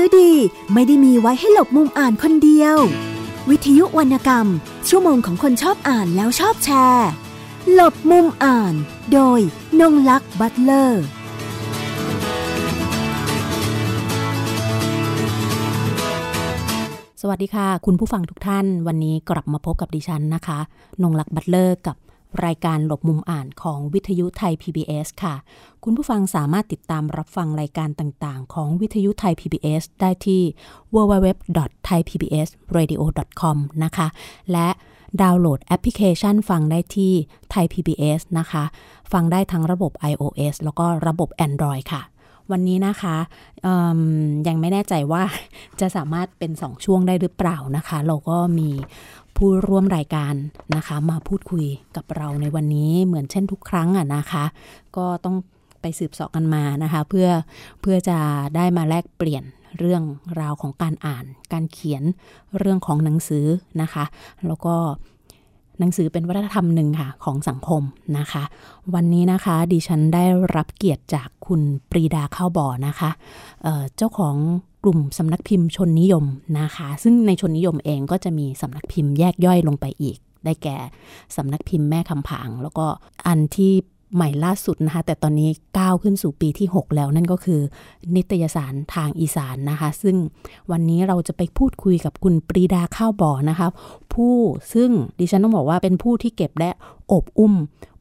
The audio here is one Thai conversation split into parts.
หนังสือดีไม่ได้มีไว้ให้หลบมุมอ่านคนเดียว วิทยุวรรณกรรม ชั่วโมงของคนชอบอ่านแล้วชอบแชร์ หลบมุมอ่าน โดยนงลักษ์บัตเลอร์สวัสดีค่ะ คุณผู้ฟังทุกท่าน วันนี้กลับมาพบกับดิฉันนะคะ นงลักษ์บัตเลอร์กับ รายการหลบมุมอ่านของวิทยุไทย PBS ค่ะ คุณผู้ฟังสามารถติดตามรับฟังรายการต่างๆ ของวิทยุไทย PBS ได้ที่ www.thaipbsradio.com นะคะ และดาวน์โหลดแอปพลิเคชันฟังได้ที่ไทย PBS นะคะ ฟังได้ทั้งระบบ iOS แล้วก็ระบบ Android ค่ะ วันนี้นะคะยังไม่แน่ใจว่าจะสามารถเป็น 2 ช่วงได้หรือเปล่านะคะ เราก็มี ผู้ร่วมรายการนะคะ มาพูดคุยกับเราในวันนี้เหมือนเช่นทุกครั้งอะนะคะ ก็ต้องไปสืบสอบกันมานะคะ เพื่อเพื่อจะได้มาแลกเปลี่ยนเรื่องราวของการอ่าน การเขียนเรื่องของหนังสือนะคะ แล้วก็ หนังสือเป็นวัฒนธรรมหนึ่งค่ะของสังคมนะคะ วันนี้นะคะดิฉันได้รับเกียรติจากคุณปรีดาข้าวบ่อนะคะเเจ้าของกลุ่มสำนักพิมพ์ชนนิยมนะคะ ซึ่งในชนนิยมเองก็จะมีสำนักพิมพ์แยกย่อยลงไปอีก ได้แก่สำนักพิมพ์แม่คำผาง แล้วก็อันที่ ใหม่ล่าสุดนะคะ แต่ตอนนี้ก้าวขึ้นสู่ปีที่ 6 แล้วนั่นก็คือ นิตยสารทางอีสานนะคะ ซึ่งวันนี้เราจะไปพูดคุยกับคุณปรีดาข้าวบ่อนะคะ ผู้ซึ่งดิฉันต้องบอกว่าเป็นผู้ที่เก็บและอบอุ้ม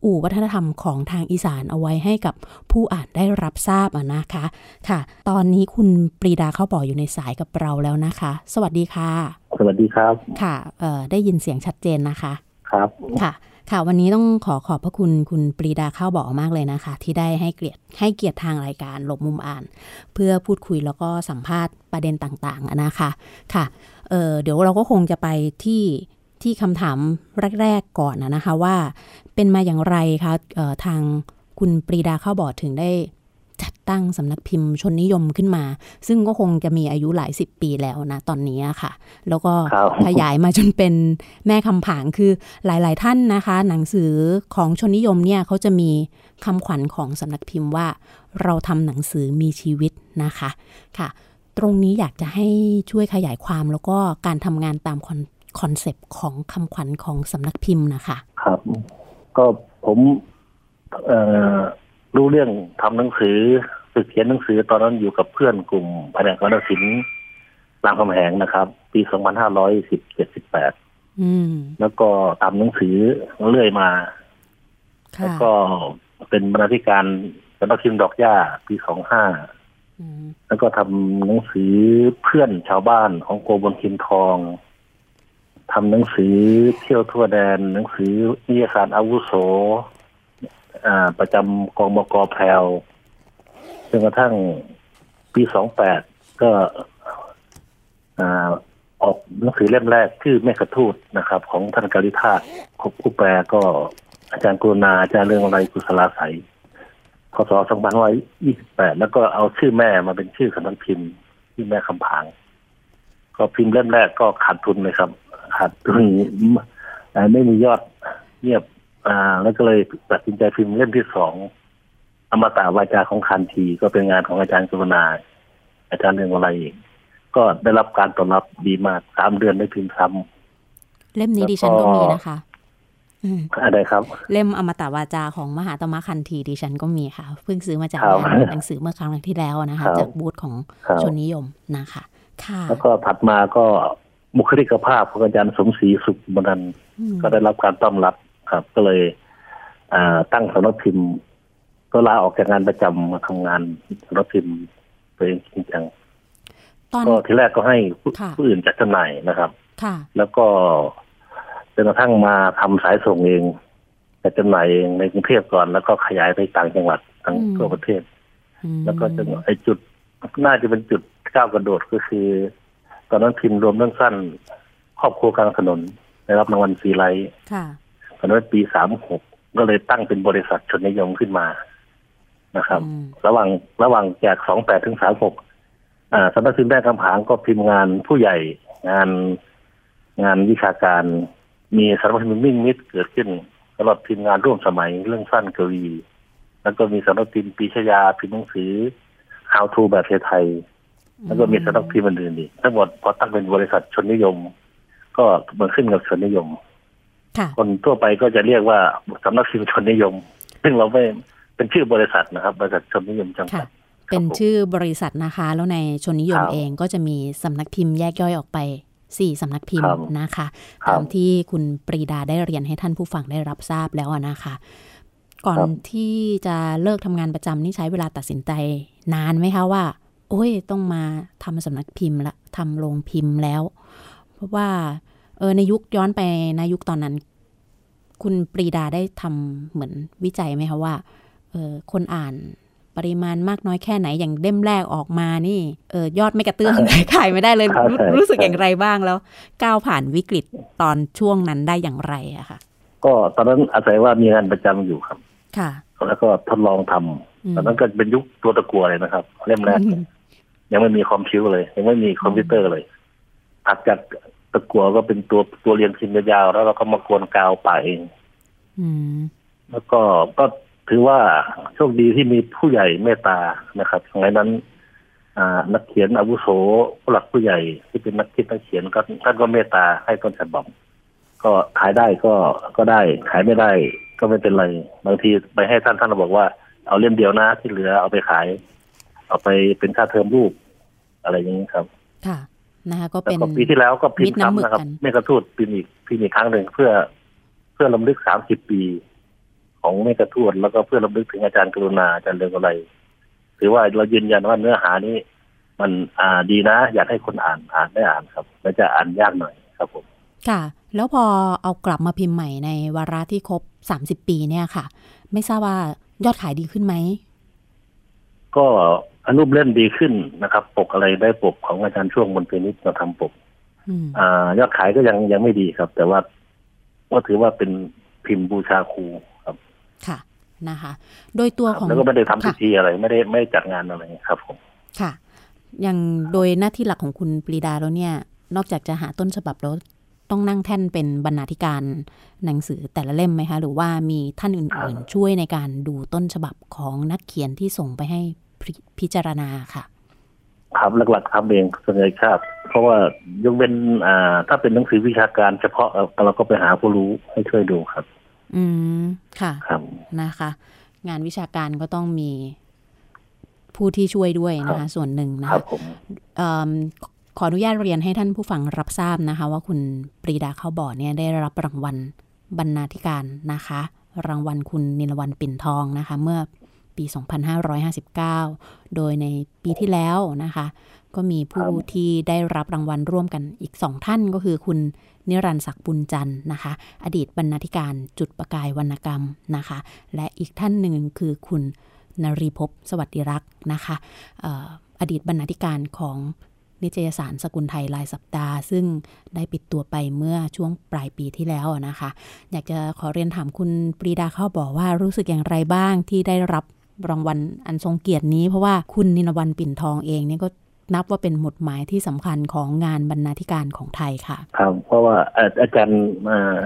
อู่วัฒนธรรมของทางอีสานเอาไว้ให้กับผู้อ่านได้รับทราบนะคะค่ะ ตอนนี้คุณปรีดาข้าวบ่ออยู่ในสายกับเราแล้วนะคะ สวัสดีค่ะ สวัสดีครับค่ะได้ยินเสียงชัดเจนนะคะ ครับค่ะ ค่ะวันนี้ต้องขอขอบพระคุณคุณปรีดาข้าวบอกมากเลยนะคะ ที่ได้ให้เกียรติให้เกียรติทางรายการหลบมุมอ่าน เพื่อพูดคุยแล้วก็สัมภาษณ์ประเด็นต่างๆนะคะค่ะเเดี๋ยวเราก็คงจะไปที่ที่คำถามแรกๆก่อนนะคะว่า เป็นมาอย่างไรคะทางคุณปรีดาข้าวบอกถึงได้ จัดตั้งสำนักพิมพ์ชนนิยมขึ้นมา ซึ่งก็คงจะมีอายุหลายสิบปีแล้วนะตอนนี้ค่ะ แล้วก็ขยายมาจนเป็นแม่คำผางคือหลาย ๆ ท่านนะคะ หนังสือของชนนิยมเนี่ยเขาจะมีคำขวัญของสำนักพิมพ์ว่า เราทำหนังสือมีชีวิตนะคะค่ะ ตรงนี้อยากจะให้ช่วยขยายความแล้วก็การทำงานตาม concept ของคำขวัญของสำนักพิมพ์นะคะ ครับ ก็ผมเอ่อ รู้เรื่องทำหนังสือฝึกเขียนหนังสือตอนนั้นอยู่กับเพื่อนกลุ่มแผนกวรรณศิลป์รามคำแหงนะครับ ปีสองพันห้าร้อยสิบเจ็ดสิบแปดแล้วก็ทำหนังสือเรื่อยมา แล้วก็เป็นบรรณาธิการสำนักพิมพ์ดอกหญ้าปีสองห้าแล้วก็ทำหนังสือเพื่อนชาวบ้านของโกบนคินทองทำหนังสือเที่ยวทั่วแดน หนังสือนิยสารอาวุโส ประจำกองมกแพรวจนกระทั่งปีสองแปดก็ออกหนังสือเล่มแรกชื่อแม่กระทูดนะครับ ของท่านการิธาตคบผู้แปลก็อาจารย์กรุณาอาจารย์เรื่องอะไรกุศลาใสพศสองพันร้อยยี่สิบแปดแล้วก็เอาชื่อแม่มาเป็นชื่อสำนักพิมพ์ที่แม่คำผาง ก็พิมพ์เล่มแรกก็ขาดทุนเลยครับ ขาดทุนไม่มียอดเงียบ อ่า แล้วก็เลยตัดสินใจพิมพ์เล่มที่สองอมตะวาจาของคันทีก็เป็นงานของอาจารย์สุวรรณาอาจารย์เรื่องอะไรอีกก็ได้รับการตอบรับดีมากสามเดือนได้พิมพ์ซ้ำเล่มนี้ดิฉันก็มีนะคะอะไรครับ เล่มอมตะวาจาของมหาตมะคันทีดิฉันก็มีค่ะ เพิ่งซื้อมาจากหนังสือเมื่อครั้งที่แล้วนะคะ จากบูธของชนนิยมนะคะ ค่ะ แล้วก็ถัดมาก็บุคลิกภาพของอาจารย์สมศรีสุขบนันก็ได้รับการต้อนรับ ครับ ก็เลยตั้งสำนักพิมพ์ ก็ลาออกจากงานประจำมาทำงานสำนักพิมพ์ตัวเองจริงจังก็ทีแรกก็ให้ผู้อื่นจัดจำหน่ายนะครับแล้วก็จนกระทั่งมาทำสายส่งเองจัดจำหน่ายเองในกรุงเทพก่อน แล้วก็ขยายไปต่างจังหวัดทั้งทั่วประเทศ แล้วก็จะไอจุดน่าจะเป็นจุดก้าวกระโดดก็คือ ตอนนั้นพิมพ์รวมเรื่องสั้น ครอบครัวกลางถนนได้รับรางวัลซีไลท์ ตอนนั้นปีสามหกก็เลยตั้งเป็นบริษัทชนนิยมขึ้นมานะครับ ระหว่างระหว่างแจกสองแปดถึงสามหกสำนักพิมพ์แม่คำผางก็พิมพ์งานผู้ใหญ่งานงานวิชาการ มีสำนักพิมพ์มิ่งมิดเกิดขึ้นสำหรับพิมพ์งานร่วมสมัยเรื่องสั้นกวี แล้วก็มีสำนักพิมพ์ปีชยาพิมพ์หนังสือ How to แบบไทยแล้วก็มีสำนักพิมพ์อื่นๆอีกทั้งหมดพอตั้งเป็นบริษัทชนนิยม ก็มันขึ้นกับชนนิยม ค่ะคนทั่วไปก็จะเรียกว่าสำนักพิมพ์ชนนิยม ซึ่งเราไม่เป็นชื่อบริษัทนะครับ บริษัทชนนิยมจำกัค่ะดเป็นชื่อบริษัทนะคะ แล้วในชนนิยมครับเองก็จะมีสำนักพิมพ์แยกย่อยออกไปสี่สำนักพิมครัพ์บนะคะครับตามที่คุณปรีดาได้เรียนให้ท่านผู้ฟังได้รับทราบแล้วอะนะคะ ก่อนครับที่จะเลิกทำงานประจำนี่ใช้เวลาตัดสินใจนานไหมคะว่า โอ้ยต้องมาทำสำนักพิมพ์ละทำโรงพิมพ์แล้ว เพราะว่า เออในยุคย้อนไปในยุคตอนนั้น คุณปรีดาได้ทำเหมือนวิจัยไหมคะว่าเออคนอ่านปริมาณมากน้อยแค่ไหนอย่างเล่มแรกออกมานี่เออยอดไม่กระเตื้องขายไม่ได้เลยครับรู้ใช่รู้สึกใช่อย่างไรบ้างแล้ว ก้าวผ่านวิกฤตตอนช่วงนั้นได้อย่างไรอะค่ะ ก็ตอนนั้นอาศัยว่ามีงานประจำอยู่ครับ ค่ะ แล้วก็ทดลองทำอืมตอนนั้นก็เป็นยุคตัวตะกัวเลยนะครับ เล่มแรกอืมยังไม่มีคอมพิวเลย ยังไม่มีคอมพิวเตอร์เลยถัดจาก ตะกัวก็เป็นตัวตัวเรียนพิมพ์ยาวๆแล้วเราก็มากวนกาวป่าเองอืมแล้วก็ก็ถือว่าโชคดีที่มีผู้ใหญ่เมตตานะครับสมัยนั้นอ่านักเขียนอาวุโสผู้หลักผู้ใหญ่ ที่เป็นนักคิดนักเขียนก็ท่านก็เมตตาให้ต้นฉบับก็ขายได้ก็ก็ได้ ขายไม่ได้ก็ไม่เป็นไร บางทีไปให้ท่านท่านก็บอกว่า เอาเล่มเดียวนะที่เหลือเอาไปขาย เอาไปเป็นค่าเทอมลูกอะไรอย่างนี้ครับ ค่ะ นะคะก็แล้วเป็นก็ปีที่แล้วก็พิมมิตพ์รน้ำหมึกซ้ำนะครับกันแม่กระทูดพิมพ์อีกพิมพ์อีกครั้งหนึ่งเพื่อ เพื่อลำลึกสามสิบปี ของแม่กระทูดแล้วก็เพื่อลำลึกถึงอาจารย์กรุณาอาจารย์เรืองอะไรถือว่าเรายืนยันว่าเนื้อหานี้ มันอ่าดีนะ อยากให้คนอ่านอ่านได้อ่านครับแล้วจะอ่านยากหน่อยครับผม ค่ะ แล้วพอเอากลับมาพิมพ์ใหม่ในวาระที่ครบ30ปีเนี่ยค่ะ ไม่ทราบว่ายอดขายดีขึ้นไหม ก็อนุปเล่มดีขึ้นนะครับ ปกอะไรได้ปกของอาจารย์ช่วงมนตรีนิดมาทำปกอืมอ่ายอดขายก็ยังยังไม่ดีครับ แต่ว่าก็ถือว่าเป็นพิมพ์บูชาครูครับ ค่ะนะคะ โดยตัวของแล้วก็ไม่ได้ทำพิค่ะธีอะไร ไม่ได้ไม่ได้จัดงานอะไรครับผมค่ะ อย่างโดยหน้าที่หลักของคุณปรีดาแล้วเนี่ย นอกจากจะหาต้นฉบับแล้ว ต้องนั่งแท่นเป็นบรรณาธิการหนังสือแต่ละเล่มไหมคะ หรือว่ามีท่านอื่นๆ ช่วยในการดูต้นฉบับของนักเขียนที่ส่งไปให้พิพิจารณาค่ะครับหลักๆทำเองส่วนใหญ่ครับ เพราะว่ายกเว้นอ่า ถ้าเป็นหนังสือวิชาการเฉพาะเราเราก็ไปหาผู้รู้ให้ช่วยดูครับ อืมค่ะครับนะคะ งานวิชาการก็ต้องมีผู้ที่ช่วยด้วยนะครัคะบส่วนหนึ่งนะครัคะบผมเอิ่ม ขออนุญาตเรียนให้ท่านผู้ฟังรับทราบนะคะ ว่าคุณปรีดาเข้าบ่อเนี่ยได้รับรางวัลบรรณาธิการนะคะ รางวัลคุณนิลวันปิ่นทองนะคะ เมื่อปี 2559 โดยในปีที่แล้วนะคะ ก็มีผู้ที่ได้รับรางวัลร่วมกันอีกสองท่านก็คือคุณนิรันศักดิ์บุญจันทร์นะคะ อดีตบรรณาธิการจุดประกายวรรณกรรมนะคะ และอีกท่านหนึ่งคือคุณนรีภพสวัสดิรักษ์นะคะอออดีตบรรณาธิการของ นิตยสารสกุลไทยรายสัปดาห์ ซึ่งได้ปิดตัวไปเมื่อช่วงปลายปีที่แล้วนะคะ อยากจะขอเรียนถามคุณปรีดาเข้าบอกว่ารู้สึกอย่างไรบ้างที่ได้รับรางวัลอันทรงเกียรตินี้ เพราะว่าคุณนินวันปิ่นทองเองเนี่ยก็นับว่าเป็นหมุดหมายที่สำคัญของงานบรรณาธิการของไทยค่ะ ครับ เพราะว่าอาจารย์อ่า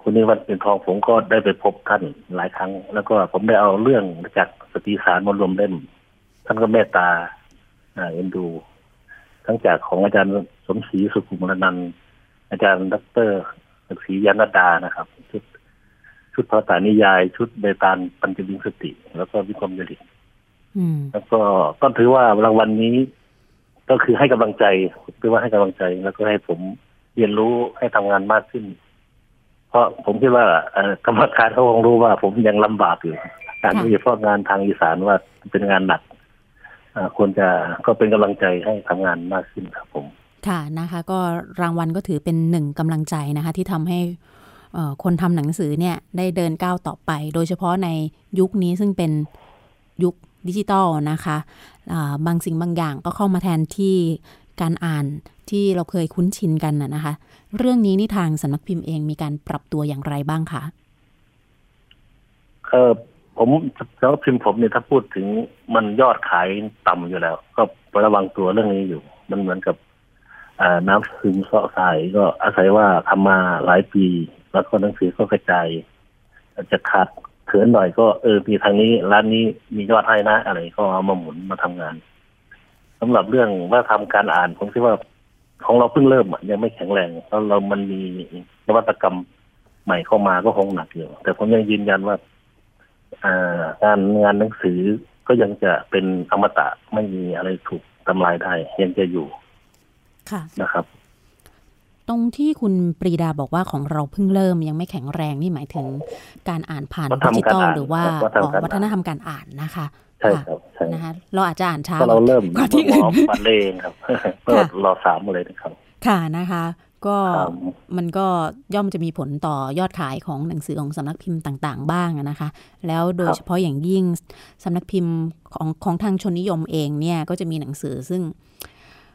คุณนิวัฒน์เป็นทองผมก็ได้ไปพบท่านหลายครั้ง แล้วก็ผมได้เอาเรื่องจากสตรีสารมารวมเล่ม ท่านก็เมตตาอ่าเอ็นดู ทั้งจากของอาจารย์สมศรีสุขุมรนันท์อาจารย์ดรศักดิ์ศรียานดานะครับ ชุดชุดภาษานิยาย ชุดเบตานปัญจวิงสติ แล้วก็วิคมยลิตอืมแล้วก็ก็ถือว่ารางวัลนี้ ก็คือให้กำลังใจคือว่าให้กำลังใจ แล้วก็ให้ผมเรียนรู้ให้ทำงานมากขึ้น เพราะผมคิดว่าเอ่อกรรมการเขาคงรู้ว่าผมยังลำบากอยู่การค่ะโดยเฉพาะงานทางอีสานว่าเป็นงานหนักอ่า ควรจะก็เป็นกำลังใจให้ทำงานมากขึ้นครับผมค่ะนะคะก็รางวัลก็ถือเป็นหนึ่งกำลังใจนะคะที่ทำให้เอ่อคนทำหนังสือเนี่ยได้เดินก้าวต่อไป โดยเฉพาะในยุคนี้ซึ่งเป็นยุคดิจิตอลนะคะอ่าบางสิ่งบางอย่างก็เข้ามาแทนที่การอ่านที่เราเคยคุ้นชินกันนะนะคะ เรื่องนี้นี่ทางสำนักพิมพ์เองมีการปรับตัวอย่างไรบ้างคะเออ ผมแล้วพิมพ์ผมเนี่ยถ้าพูดถึงมันยอดขายต่ำอยู่แล้ว ก็ระวังตัวเรื่องนี้อยู่ มันเหมือนกับอน้ำซึมเสาะสายก็อาศัยว่าทำมาหลายปี แล้วก็หนังสือก็กระจายอาจจะขาดเขินหน่อยก็เออมีทางนี้ร้านนี้มียอดให้นะ อะไรก็เอามาหมุนมาทำงานสำหรับเรื่องว่าทำการอ่านผมคิดว่าของเราเพิ่งเริ่มยังไม่แข็งแรงแล้วเรามันมีนวัตกรรมใหม่เข้ามาก็คงหนักอยู่แต่ผมยังยืนยันว่า งานงานหนังสือก็ยังจะเป็นอมตะไม่มีอะไรถูกทำลายได้ยังจะอยู่ค่ะนะครับ ตรงที่คุณปรีดาบอกว่าของเราเพิ่งเริ่มยังไม่แข็งแรงนี่หมายถึงการอ่านผ่านวัฒนธรดิรมจิตอลการอ่านหรือว่าวัฒนธรรมอ๋อการอ่านวัฒนธรรมการอ่านนะคะใช่ค่ะครับใช่นะคะเราอาจจะอ่านช้าก็เราเริ่มกว่าที่อื่นหมอบันเลงครับก็รอสามเลยนะครับ ค่ะนะคะ ก็ครับมันก็ย่อมจะมีผลต่อยอดขายของหนังสือของสำนักพิมพ์ต่างๆ บ้างอะนะคะ แล้วโดยเฉพาะอย่างยิ่งสำนักพิมพ์ของของทางชนนิยมเองเนี่ยก็จะมีหนังสือซึ่ง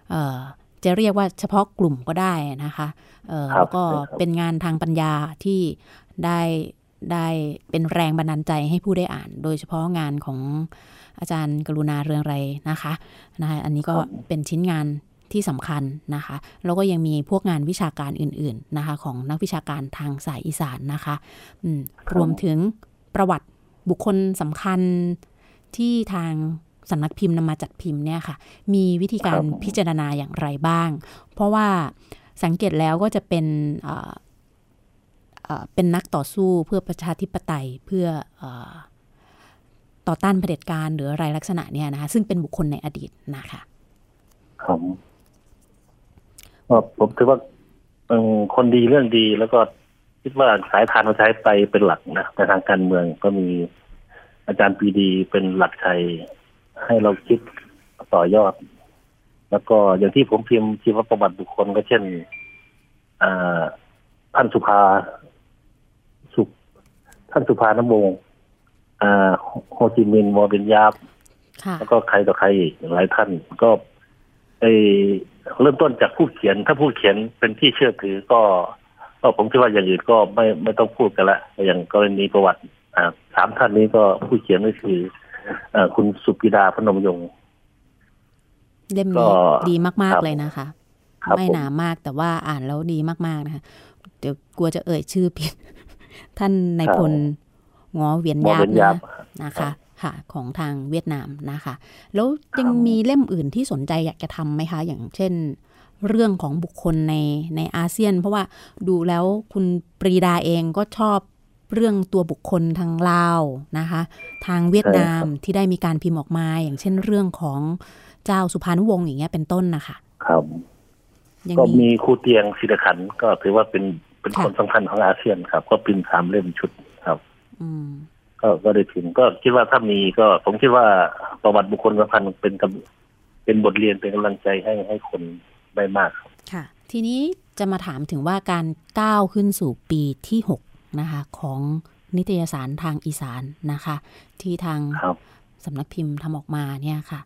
เอ่อจะเรียกว่าเฉพาะกลุ่มก็ได้นะคะเอ่อครับแล้วก็ใช่ครับเป็นงานทางปัญญาที่ได้ได้เป็นแรงบันดาลใจให้ผู้ได้อ่าน โดยเฉพาะงานของอาจารย์กรุณาเรืองไรนะคะนะคะ อันนี้ก็เป็นชิ้นงาน ที่สำคัญนะคะ แล้วก็ยังมีพวกงานวิชาการอื่นๆนะคะของนักวิชาการทางสายอีสานนะคะอืมรวมถึงประวัติบุคคลสำคัญที่ทางสำนักพิมพ์นำมาจัดพิมพ์เนี่ยค่ะ มีวิธีการครับพิจารณาอย่างไรบ้าง เพราะว่าสังเกตแล้วก็จะเป็นเอ่อเอ่อเป็นนักต่อสู้เพื่อประชาธิปไตยเพื่อเออต่อต้านเผด็จการหรืออะไรลักษณะเนี่ยนะคะ ซึ่งเป็นบุคคลในอดีตนะคะครับก็ ผมถือว่าเอิ่มคนดีเรื่องดีแล้วก็คิดว่าสายทานประชาธิปไตยเป็นหลักนะในทางการเมืองก็มีอาจารย์ปรีดีเป็นหลักชัยให้เราคิดต่อยอด แล้วก็อย่างที่ผมพิมพ์ชีวประวัติบุคคลก็เช่นอ่าท่านสุภาสุท่านสุภาน้ำวงศ์อ่าโฮจิมินห์วอร์เบนยาบค่ะแล้วก็ใครต่อใครอีกหลายท่านก็ไอ เริ่มต้นจากผู้เขียน ถ้าผู้เขียนเป็นที่เชื่อถือก็ ก็ผมคิดว่าอย่างอื่นก็ไม่ไม่ต้องพูดกันละอย่างกรณีประวัติอ่าสามท่านนี้ก็ผู้เขียนก็คืออ่าคุณสุปิดาพนมยงค์เล่มก็นี้ดีมากครับๆเลยนะคะครับไม่ผมหนามากแต่ว่าอ่านแล้วดีมากๆนะคะ เดี๋ยวกลัวจะเอ่ยชื่อผิด ท่านนายพลงอเวียนหมอยาเป็บนยานะบนะคะ ค่ะของทางเวียดนามนะคะ แล้วยังมีเล่มอื่นที่สนใจอยากจะทำไหมคะ อย่างเช่น เรื่องของบุคคลในในอาเซียน เพราะว่าดูแล้วคุณปรีดาเองก็ชอบเรื่องตัวบุคคลทางลาวนะคะ ทางเวียดนามที่ได้มีการพิมพ์ออกมา อย่างเช่นเรื่องของเจ้าสุภานุวงศ์อย่างเงี้ยเป็นต้นนะคะครับยังก็มีมีครูเตียงศิลขันธ์ก็ถือว่าเป็นเป็นค่ะคนสำคัญของอาเซียนครับ ก็พิมพ์สามเล่มชุดครับ อืม ก็ก็ได้พิมพ์ก็คิดว่าถ้ามีก็ผมคิดว่าประวัติบุคคลสำคัญเป็นกำเป็นบทเรียนเป็นกำลังใจให้ให้คนได้มากครับค่ะ ทีนี้จะมาถามถึงว่าการก้าวขึ้นสู่ปีที่6นะคะ ของนิตยสารทางอีสานนะคะ ที่ทางครับสำนักพิมพ์ทำออกมาเนี่ยค่ะ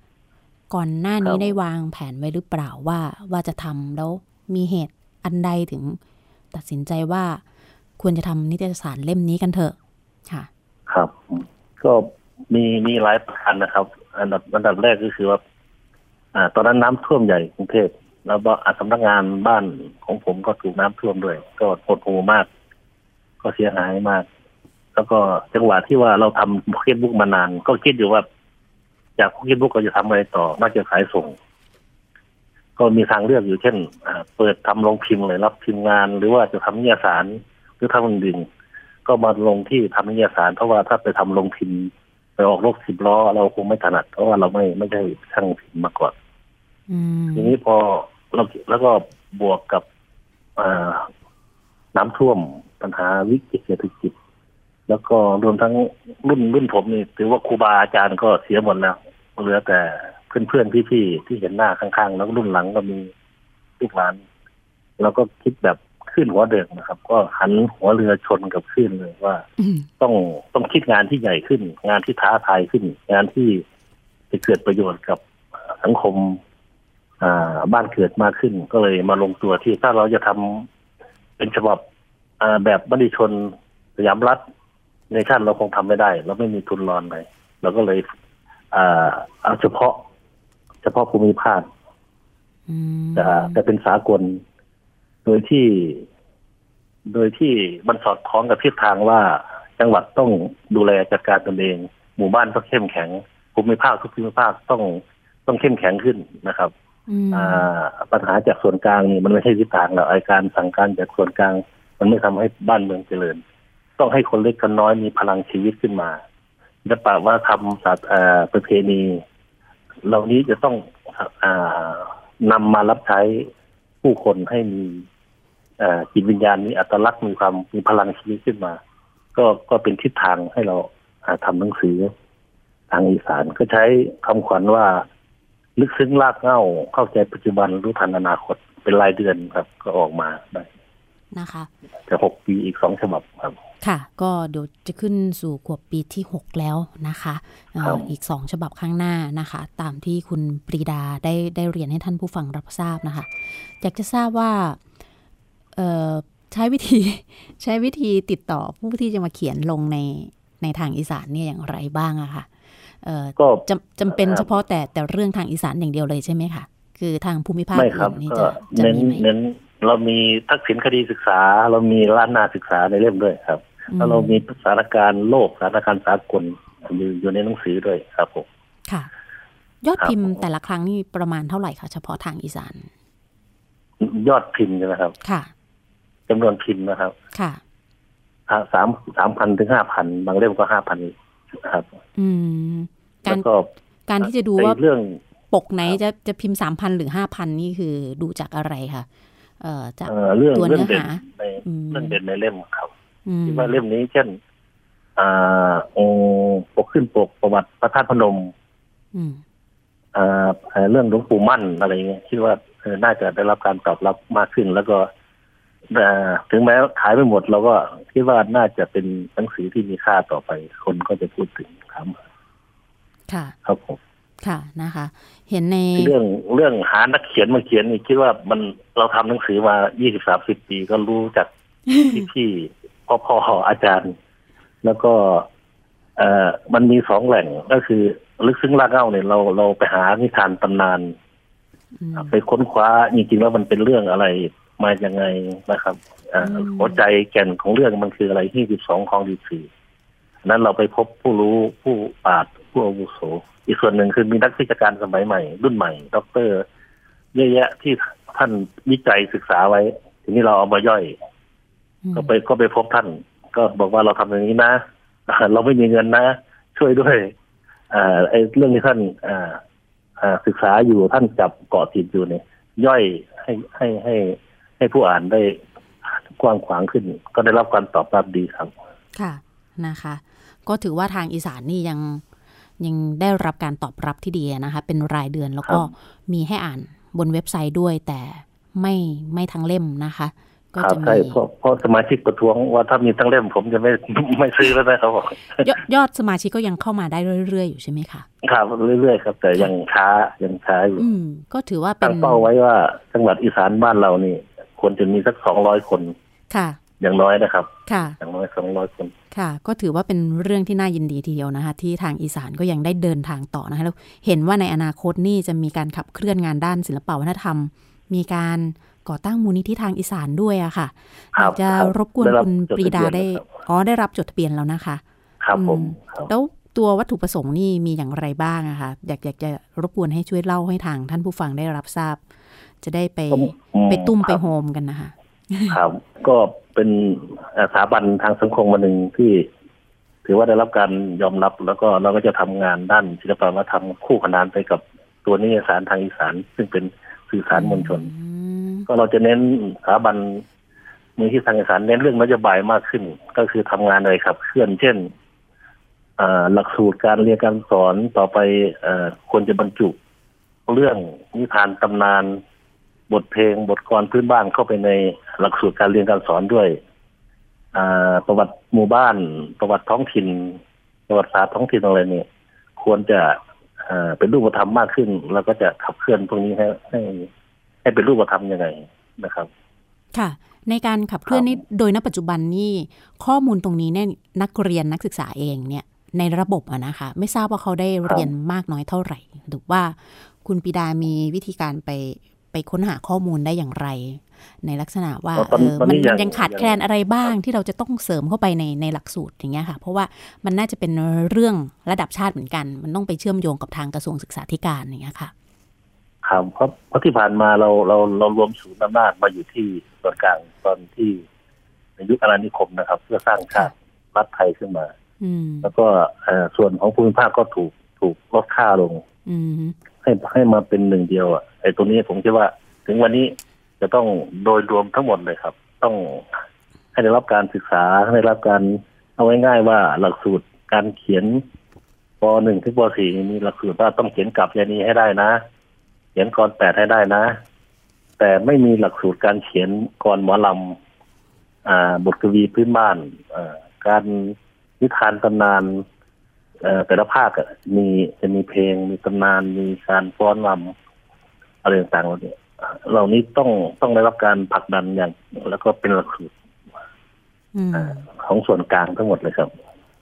ก่อนหน้านี้ครับได้วางแผนไว้หรือเปล่าว่าว่าจะทำแล้วมีเหตุอันใดถึง ตัดสินใจว่าควรจะทำนิตยสารเล่มนี้กันเถอะค่ะ ครับ ก็มีมีหลายประการนะครับ อันดับอันดับแรกก็คือว่า อ่า ตอนนั้นน้ำท่วมใหญ่กรุงเทพแล้วก็อ่าสำนักงานบ้านของผมก็ถูกน้ำท่วมด้วย ก็หดหู่มาก ก็เสียหายมาก แล้วก็จังหวะที่ว่าเราทำพ็อกเก็ตบุ๊กมานาน ก็คิดอยู่ว่า จากพ็อกเก็ตบุ๊กเราจะทำอะไรต่อน่าจะขายส่ง ก็มีทางเลือกอยู่เช่นอ่าเปิดทำโรงพิมพ์เลยรับพิมพ์งาน หรือว่าจะทำนิตยสารหรือทำอื่นๆ ก็มาลงที่ทำนิตยสาร เพราะว่าถ้าไปทำโรงพิมพ์ไปออกรถสิบล้อ เราคงไม่ถนัด เพราะว่าเราไม่ไม่ใช่ช่างพิมพ์มาก่อนอืมทีนี้พอเราแล้วก็บวกกับอ่าน้ำท่วมปัญหาวิกฤตเศรษฐกิจ แล้วก็รวมทั้งรุ่นรุ่นผมนี่ถือว่าครูบาอาจารย์ก็เสียหมดแล้วเหลือแต่เพื่อนเพื่อนๆพี่ๆที่เห็นหน้าข้างๆ แล้วรุ่นหลังก็มีลูกหลานเราก็คิดแบบ ขึ้นหัวเดิมนะครับ ก็หันหัวเรือชนกับขึ้นเลยว่าอืมต้องต้องคิดงานที่ใหญ่ขึ้น งานที่ท้าทายขึ้น งานที่จะเกิดประโยชน์กับสังคมอ่าบ้านเกิดมากขึ้น ก็เลยมาลงตัวที่ถ้าเราจะทำเป็นฉบับอ่าแบบบัณฑิตชนสยามรัฐในชาติเราคงทำไม่ได้เราไม่มีทุนรอนเลยเราก็เลยอ่าเอาเฉพาะ เฉพาะภูมิภาคอืมจะจะเป็นสากล โดยที่ โดยที่มันสอดคล้องกับทิศทางว่าจังหวัดต้องดูแลจัดการตนเอง หมู่บ้านต้องเข้มแข็งภูมิภาคทุกภูมิภาคต้องต้องเข้มแข็งขึ้นนะครับอืมอ่าปัญหาจากส่วนกลางนี่มันไม่ใช่ทิศทางแล้วไอการสั่งการจากส่วนกลาง มันไม่ทำให้บ้านเมืองเจริญ ต้องให้คนเล็กคนน้อยมีพลังชีวิตขึ้นมาศิลปะว่าทำศาสตร์อ่าประเพณี เหล่านี้จะต้องอ่านำมารับใช้ผู้คนให้มีอ่า จิตวิญญาณมีอัตลักษณ์มีความมีพลังชีวิตขึ้นมา ก็ก็เป็นทิศทางให้เราอ่าทำหนังสือ ทางอีสานก็ใช้คำขวัญว่า ลึกซึ้งรากเหง้าเข้าใจปัจจุบันรู้ทันอนาคตเป็นรายเดือนครับ ก็ออกมาได้นะคะจะหกปีอีกสองฉบับครับ ค่ะ ก็เดี๋ยวจะขึ้นสู่ขวบปีที่6แล้วนะคะเอ่อครับอีก2ฉบับข้างหน้านะคะ ตามที่คุณปรีดาได้ได้เรียนให้ท่านผู้ฟังรับทราบนะคะ อยากจะทราบว่าเอ่อ ใช้วิธีใช้วิธีติดต่อผู้ที่จะมาเขียนลงในในทางอีสานเนี่ยอย่างไรบ้างอะค่ะเอ่อก็จำจำเป็นครับเฉพาะแต่แต่เรื่องทางอีสานอย่างเดียวเลยใช่ไหมคะคือทางภูมิภาคไม่ครับอื่นนี่ก็จะจะเน้นมีไหมเน้นเรามีทักษิณคดีศึกษา เรามีล้านนาศึกษาในเล่มด้วยครับแล้วเรามีสถานการณ์โลกสถานการณ์สากลอยู่อยู่ในหนังสือด้วยครับผมค่ะ ยอดครับพิมพ์แต่ละครั้งนี่ประมาณเท่าไหร่คะเฉพาะทางอีสาน ยอดพิมพ์ใช่ไหมครับ ค่ะ จำนวนพิมพ์นะครับ ค่ะสามสามพันถึงห้าพันบางเล่มก็ห้าพันครับ อืมกาแล้รวก็การที่จะดูว่าในเรื่องปกไหนจะจะพิมพ์สามพันหรือห้าพันนี่คือดูจากอะไรคะเอ่อจากเอ่อเรื่องตัวเรื่องเนื้อเด่นหาในอืมเรื่องเด่นในเล่มครับอืมคิดว่าเล่มนี้เช่น อ่าองค์ปกขึ้นปกประวัติพระธาตุพนมอืมอ่าเอ่อเรื่องหลวงปู่มั่นอะไรเงี้ยคิดว่าเออน่าจะได้รับการตอบรับมากขึ้น แล้วก็ เอ่อถึงแม้ขายไม่หมดเราก็คิดว่าน่าจะเป็นหนังสือที่มีค่าต่อไป คนก็จะพูดถึงครับค่ะ ครับผมค่ะนะคะ เห็นในเรื่องเรื่องหานักเขียนมาเขียนนี่คิดว่ามันเราทำหนังสือมา20 30ปีก็รู้จักพี่ๆพ่อพ่ออาจารย์ แล้วก็เอ่อมันมีสองแหล่งก็คือ ลึกซึ้งรากเหง้าเนี่ยเราเราไปหานิทานตำนานอืมไปค้นคว้าจริงๆแล้วมันเป็นเรื่องอะไร มาอย่างไงนะครับเอ่ออมหัวใจแก่นของเรื่องมันคืออะไรที่สิบสองของดีสี่นั้นเราไปพบผู้รู้ผู้ปราชญ์ผู้อาวุโส อีกส่วนหนึ่งคือมีนักวิชาการสมัยใหม่ รุ่นใหม่ด็อกเตอร์เยอะแยะที่ท่านวิจัยศึกษาไว้ ทีนี้เราเอามาย่อยอืมก็ไปก็ไปพบท่าน ก็บอกว่าเราทำอย่างนี้นะอ่าเราไม่มีเงินนะ ช่วยด้วยอ่าไอ้เรื่องที่ท่านอ่าอ่าศึกษาอยู่ท่านจับเกาะติดอยู่เนี่ยย่อยให้ให้ให้ให้ผู้อ่านได้กว้างขวางขึ้น ก็ได้รับการตอบรับดีครับค่ะนะคะ ก็ถือว่าทางอีสานนี่ยังยังได้รับการตอบรับที่ดีนะคะ เป็นรายเดือนแล้วก็ครับมีให้อ่านบนเว็บไซต์ด้วยแต่ไม่ไม่ทั้งเล่มนะคะก็ครับจะมีใช่เพราะเพราะสมาชิกประท้วงว่าถ้ามีทั้งเล่มผมจะไม่ไม่ซื้อแล้วนะครับบอกยอดยอดสมาชิกก็ยังเข้ามาได้เรื่อยๆอยู่ใช่ไหมคะครับเรื่อยๆครับ แต่ยังช้ายังช้าอยู่อืมก็ถือว่าเป็ตั้นงเป้าไว้ว่าจังหวัดอีสานบ้านเรานี่ ควรจะมีสักสองร้อยคน ค่ะ อย่างน้อยนะครับ ค่ะ อย่างน้อยสองร้อยคน ค่ะ ก็ถือว่าเป็นเรื่องที่น่ายินดีทีเดียวนะคะ ที่ทางอีสานก็ยังได้เดินทางต่อนะคะแล้วเห็นว่าในอนาคตนี่จะมีการขับเคลื่อนงานด้านศิลปวัฒนธรรม มีการก่อตั้งมูลนิธิทางอีสานด้วยอะค่ะคอรับยากจะครับรบกวนได้รับคุณจดปรีดาทะเบียนได้แล้วครับอ๋อ ได้รับจดทะเบียนแล้วนะคะ ครับผมอืมครับแล้วตัววัตถุประสงค์นี่มีอย่างไรบ้างอะคะอยากอยากจะรบกวนให้ช่วยเล่าให้ทางท่านผู้ฟังได้รับทราบ จะได้ไปผมอืไปตุ้มไปครับโฮมกันนะคะครับก็เป็นสถาบันทางสังคมมาหนึ่งที่ ถือว่าได้รับการยอมรับแล้วก็เราก็จะทำงานด้านศิลปวัฒนธรรมคู่ขนานไปกับตัวนิยสารทางอีสาน ซึ่งเป็นสื่อสารมวลชนอืมก็เราจะเน้นสถาบันมือที่ทางอีสานเน้นเรื่องนโยบายมากขึ้น ก็คือทำงานอะไรครับเคลื่อนเช่นอ่าหลักสูตรการเรียนการสอนต่อไปเอ่อควรจะบรรจุ เรื่องนิทานตำนาน บทเพลงบทกลพื้นบ้านเข้าไปในหลักสูตรการเรียนการสอนด้วยอ่าประวัติหมู่บ้าน ประวัติท้องถิ่น ประวัติศาสตร์ท้องถิ่นอะไรเนี่ยควรจะอ่าเป็นรูปธรรมมากขึ้น แล้วก็จะขับเคลื่อนพวกนี้ให้ให้ให้เป็นรูปธรรมยังไงนะครับ ค่ะ ในการขับเคลื่อนครับนี่โดยณปัจจุบันนี่ข้อมูลตรงนี้เนี่ยนักเรียนนักศึกษาเองเนี่ย ในระบบอะนะคะ ไม่ทราบว่าเขาได้เรียนมากน้อยเท่าไหร่หรือว่าคุณปิดามีวิธีการไปไป ค้นหาข้อมูลได้อย่างไร ในลักษณะว่าอ๋อตอนเออตอนมันนี้มันยังยังขาดยังแคลนอะไรบ้างที่เราจะต้องเสริมเข้าไปในในหลักสูตรอย่างเงี้ยค่ะ เพราะว่ามันน่าจะเป็นเรื่องระดับชาติเหมือนกัน มันต้องไปเชื่อมโยงกับทางกระทรวงศึกษาธิการอย่างเงี้ยค่ะครับเพราะเพราะที่ผ่านมาเราเราเรารวมศูนย์อำนาจมาอยู่ที่ส่วนกลางตอนที่ในยุคอาณานิคมนะครับ เพื่อสร้างชาติรัฐไทยขึ้นมาอืมแล้วก็เอ่อส่วนของภูมิภาคก็ถูกถูกลดค่าลงอืม ให้ให้มาเป็นหนึ่งเดียวอะไอ้ตรงนี้ผมคิดว่า ถึงวันนี้จะต้องโดยรวมทั้งหมดเลยครับ ต้องให้ได้รับการศึกษาให้ได้รับการเอาง่ายๆว่าหลักสูตรการเขียนปหนึ่งถึงปสี่มีหลักสูตรว่าต้องเขียนกลับยานีให้ได้นะ เขียนกรแปดให้ได้นะ แต่ไม่มีหลักสูตรการเขียนกรหมอลำอ่า บทกวีพื้นบ้านอ่าการนิทานตำนาน แต่ละภาคอะมีจะมีเพลงมีตำนานมีการฟ้อนรำอะไรต่างๆเหล่านี้เหล่านี้ต้องต้องได้รับการผลักดันอย่าง แล้วก็เป็นหลักสูตรอืมอ่าของส่วนกลางทั้งหมดเลยครับ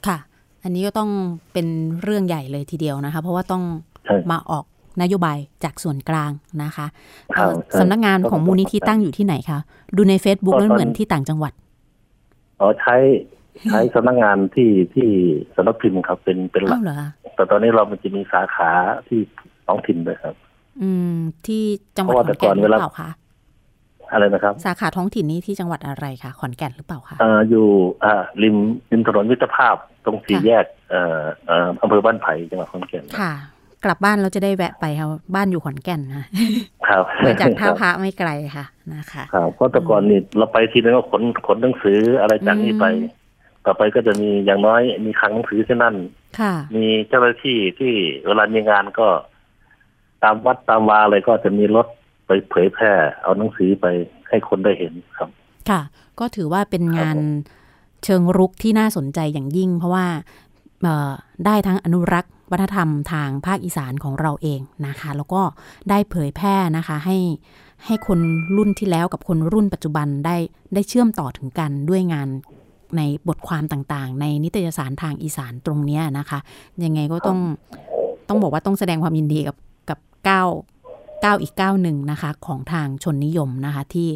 ค่ะ อันนี้ก็ต้องเป็นเรื่องใหญ่เลยทีเดียวนะคะ เพราะว่าต้องใช่มาออกนโยบายจากส่วนกลางนะคะครับเอ่อใช่สำนักงานของมูลนิธิตั้งอยู่ที่ไหนคะ ดูใน Facebook ก็นั่นตอนเหมือนที่ต่างจังหวัดอ๋อใช้ ใช้สำนักงานที่ที่สำนักพิมพ์ครับ เป็นเป็นหลัอ้ากวเหรอคะแต่ตอนนี้เรามันจะมีสาขาที่ท้องถิ่นด้วยครับ อืม ที่จังหวัดเพราะขว่าอนแก่นแต่ก่อนหรือเวลาเปล่าคะอะไรนะครับ สาขาท้องถิ่นนี้ที่จังหวัดอะไรคะขอนแก่นหรือเปล่าคะอ่าอยู่ อ่า ริมริมถนนมิตรภาพตรงสี่ค่ะแยกเอ่อเอ่ออำเภอบ้านไผ่จังหวัดขอนแก่นค่ะ กลับบ้านเราจะได้แวะไปค่ะบ้านอยู่ขอนแก่นนะครับมาจากท่าพระไม่ไกลค่ะนะคะครับเพราะแต่ก่อนนี่เราไปทีนึงก็ขนขนหนังสืออะไรจากนี่ไปอืม ต่อไปก็จะมีอย่างน้อยมีคลังหนังสือที่นั่นค่ะมีเจ้าหน้าที่ที่เวลามีงานก็ ตามวัดตามวาอะไรก็จะมีรถไปเผยแพร่ เอาหนังสือไปให้คนได้เห็นครับ ค่ะ ก็ถือว่าเป็นงานผมเชิงรุกที่น่าสนใจอย่างยิ่ง เพราะว่าเอ่อได้ทั้งอนุรักษ์วัฒนธรรมทางภาคอีสานของเราเองนะคะ แล้วก็ได้เผยแพร่นะคะให้ให้คนรุ่นที่แล้วกับคนรุ่นปัจจุบันได้ได้เชื่อมต่อถึงกันด้วยงาน ในบทความต่างๆ ในนิตยสารทางอีสานตรงเนี้ยนะคะ ยังไงก็ต้องต้องบอกว่าต้องแสดงความยินดีกับกับก้าวก้าวอีกก้าวหนึ่งนะคะ ของทางชนนิยมนะคะที่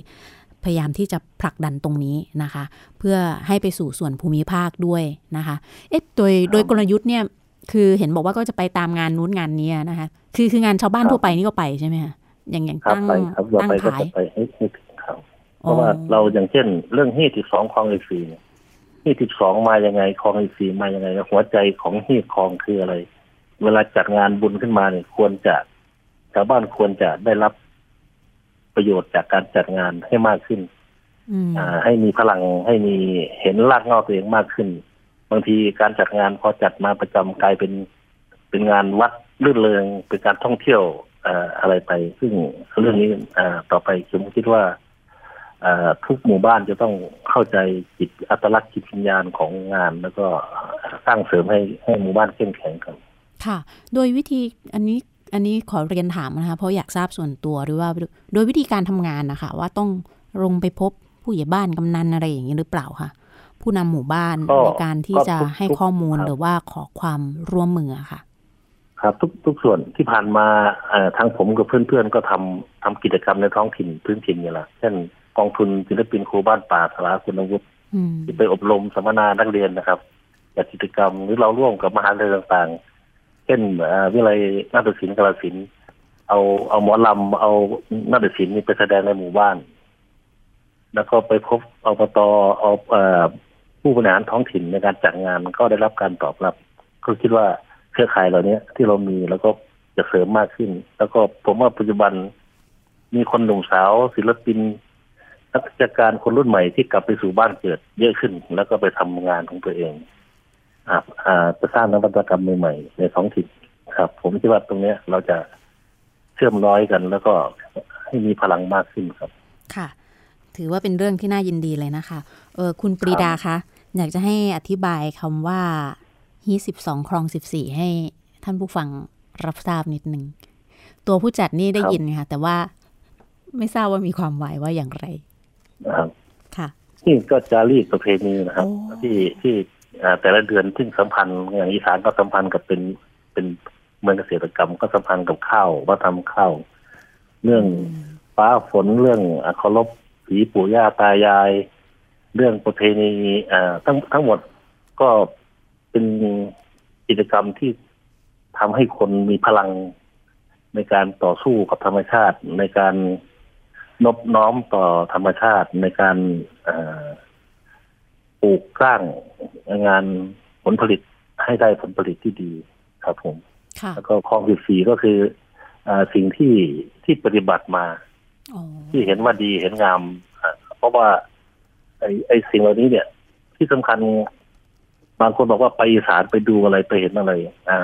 พยายามที่จะผลักดันตรงนี้นะคะ เพื่อให้ไปสู่ส่วนภูมิภาคด้วยนะคะ เอ๊ะโดยโดยกลยุทธ์เนี่ยคือเห็นบอกว่าก็จะไปตามงานนู้นงานนี้นะคะ คือคืองานชาวบ้านครับทั่วไปนี่ก็ไปใช่ไหมคะอย่างอย่างครับตั้งไปครับเราตั้งไปก็ขายจะไปให้ให้ถึงเขาเพราะว่าเราอย่างเช่น เรื่องฮีที่สองคลองไอซีฮี ที่สองมายังไงคลองไอซีมายังไงหัวใจของฮีคลองคืออะไร เวลาจัดงานบุญขึ้นมาเนี่ยควรจะชาวบ้านควรจะได้รับประโยชน์จากการจัดงานให้มากขึ้นอืมอ่า ให้มีพลังให้มีเห็นรากเหง้าตัวเองมากขึ้น บางทีการจัดงานพอจัดมาประจำกลายเป็นเป็นงานวัดลื่นเริงเป็นการท่องเที่ยวเอ่ออะไรไป ซึ่งเรื่องนี้อ่าต่อไปผมคิดว่าอ่า ทุกหมู่บ้านจะต้องเข้าใจจิตอัตลักษณ์จิตวิญญาณของงาน แล้วก็สร้างเสริมให้ให้หมู่บ้านเข้มแข็งครับค่ะ โดยวิธีอันนี้อันนี้ขอเรียนถามนะคะเพราะอยากทราบส่วนตัวด้วยว่า โดยวิธีการทำงานนะคะ ว่าต้องลงไปพบผู้ใหญ่บ้านกำนันอะไรอย่างนี้หรือเปล่าคะผู้นำหมู่บ้านก็ในการที่ก็จะทุกให้ทุกข้อมูลครับหรือว่าขอความร่วมมืออะค่ะ ครับ ทุกทุกส่วนที่ผ่านมาเอ่อทางผมกับเพื่อนๆก็ทำทำกิจกรรมในท้องถิ่นพื้นถิ่นนี่แหละเช่น กองทุนศิลปินครูบ้านป่าสาราคุณวุฒิอืมที่ไปอบรมสัมมนานักเรียนนะครับจัดกิจกรรมหรือเราร่วมกับมหาวิทยาลัยต่างๆ เช่นเอ่อวิทยาลัยนาฏศิลป์กาฬสินธุ์เอาเอาหมอลำเอานาฏศิลป์นี่ไปแสดงในหมู่บ้าน แล้วก็ไปพบอบตเอาเอ่อผู้บริหารท้องถิ่นในการจัดงานก็ได้รับการตอบรับ ก็คิดว่าเครือข่ายเหล่านี้ที่เรามีแล้วก็จะเสริมมากขึ้น แล้วก็ผมว่าปัจจุบันมีคนหนุ่มสาวศิลปิน นักกิจการคนรุ่นใหม่ที่กลับไปสู่บ้านเกิดเยอะขึ้น แล้วก็ไปทำงานของตัวเองอ่าอ่าจะสร้างนวัตกรรมใหม่ๆในท้องถิ่นครับ ผมคิดว่าตรงเนี้ยเราจะเชื่อมร้อยกันแล้วก็ให้มีพลังมากขึ้นครับ ค่ะ ถือว่าเป็นเรื่องที่น่ายินดีเลยนะคะ เออคุณปรีดาคะอยากจะให้อธิบายคำว่าฮีสิบสองครองสิบสี่ให้ท่านผู้ฟังรับทราบนิดนึงตัวผู้จัดนี่ได้ครับยินค่ะ แต่ว่าไม่ทราบว่ามีความหมายว่าอย่างไร นะครับค่ะนี่ก็จารีตประเพณีนะครับโอ้ที่ที่อ่าแต่ละเดือนซึ่งสัมพันธ์อย่างอีสานก็สัมพันธ์กับเป็นเป็นเมืองเกษตรกรรมก็สัมพันธ์กับข้าวว่าทำข้าวเรื่องฟ้าฝนเรื่องอ่าเคารพผีปู่ย่าตายาย เรื่องประเพณีอ่าทั้งทั้งหมดก็เป็นกิจกรรมที่ทำให้คนมีพลังในการต่อสู้กับธรรมชาติในการ นบน้อมต่อธรรมชาติในการปลูกสร้างงานผลผลิตให้ได้ผลผลิตที่ดีครับผม แล้วก็ข้อที่สี่ก็คืออสิ่งที่ที่ปฏิบัติมาที่เห็นว่าดีเห็นงาม เพราะว่า ไอ้ไอ้สิ่งเหล่านี้เนี่ย ที่สำคัญ บางคนบอกว่าไปอีสานไปดูอะไรไปเห็นอะไร อ่า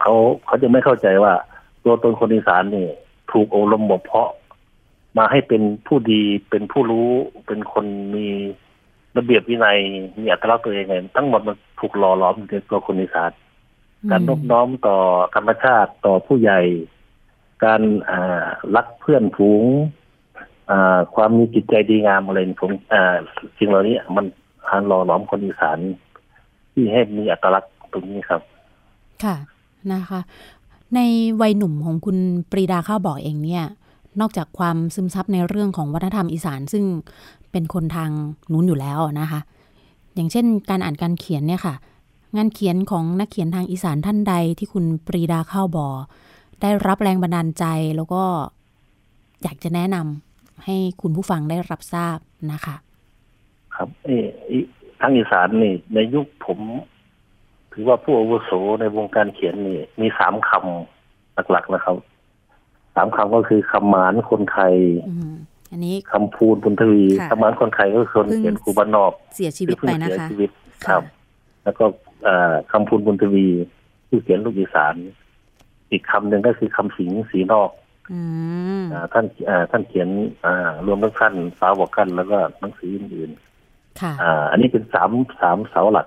เขาเขาจะไม่เข้าใจว่า ตัวตนคนอีสานนี่ ถูกอบรมบ่มเพาะ มาให้เป็นผู้ดีเป็นผู้รู้เป็นคนมีระเบียบวินัยมีอัตลักษณ์ตัวเองไงทั้งหมดมันถูกหล่อหลอมในตัวคนอีสานการนบน้อมต่อธรรมชาติต่อผู้ใหญ่ การรักเพื่อนฝูงความมีจิตใจดีงามอะไรผมสิ่งเหล่านี้มันหานหล่อหลอมคนอีสานที่ให้มีอัตลักษณ์ตรงนี้ครับ ค่ะนะคะ ในวัยหนุ่มของคุณปรีดาข้าวบอกเองเนี่ย นอกจากความซึมซับในเรื่องของวัฒนธรรมอีสานซึ่งเป็นคนทางนู้นอยู่แล้วนะคะ อย่างเช่น การอ่านการเขียนเนี่ยค่ะ งานเขียนของนักเขียนทางอีสานท่านใดที่คุณปรีดาเข้าวบอได้รับแรงบันดาลใจแล้วก็อยากจะแนะนำให้คุณผู้ฟังได้รับทราบนะคะ ครับเอทางอีสานนี่ ในยุคผม ถือว่าผู้อาวุโสในวงการเขียนนี่ มีสามคำหลักๆนะครับ สามคำก็คือคำหมานคนไทยอันนี้คำพูนบุญทวีคำหมานคนไทยก็คือคนเขียนครูบ้านนอก เสียชีวิตไปนะคะชีวิตครับ แล้วก็คำพูนบุญทวีผู้เขียนลูกอีสาน อีกคำหนึ่งก็คือคำสิงสีนอกท่านท่านเขียนรวมทั้งท่านสาวกกันแล้วก็หนังสืออื่นๆอันนี้เป็นสามสามเสาหลัก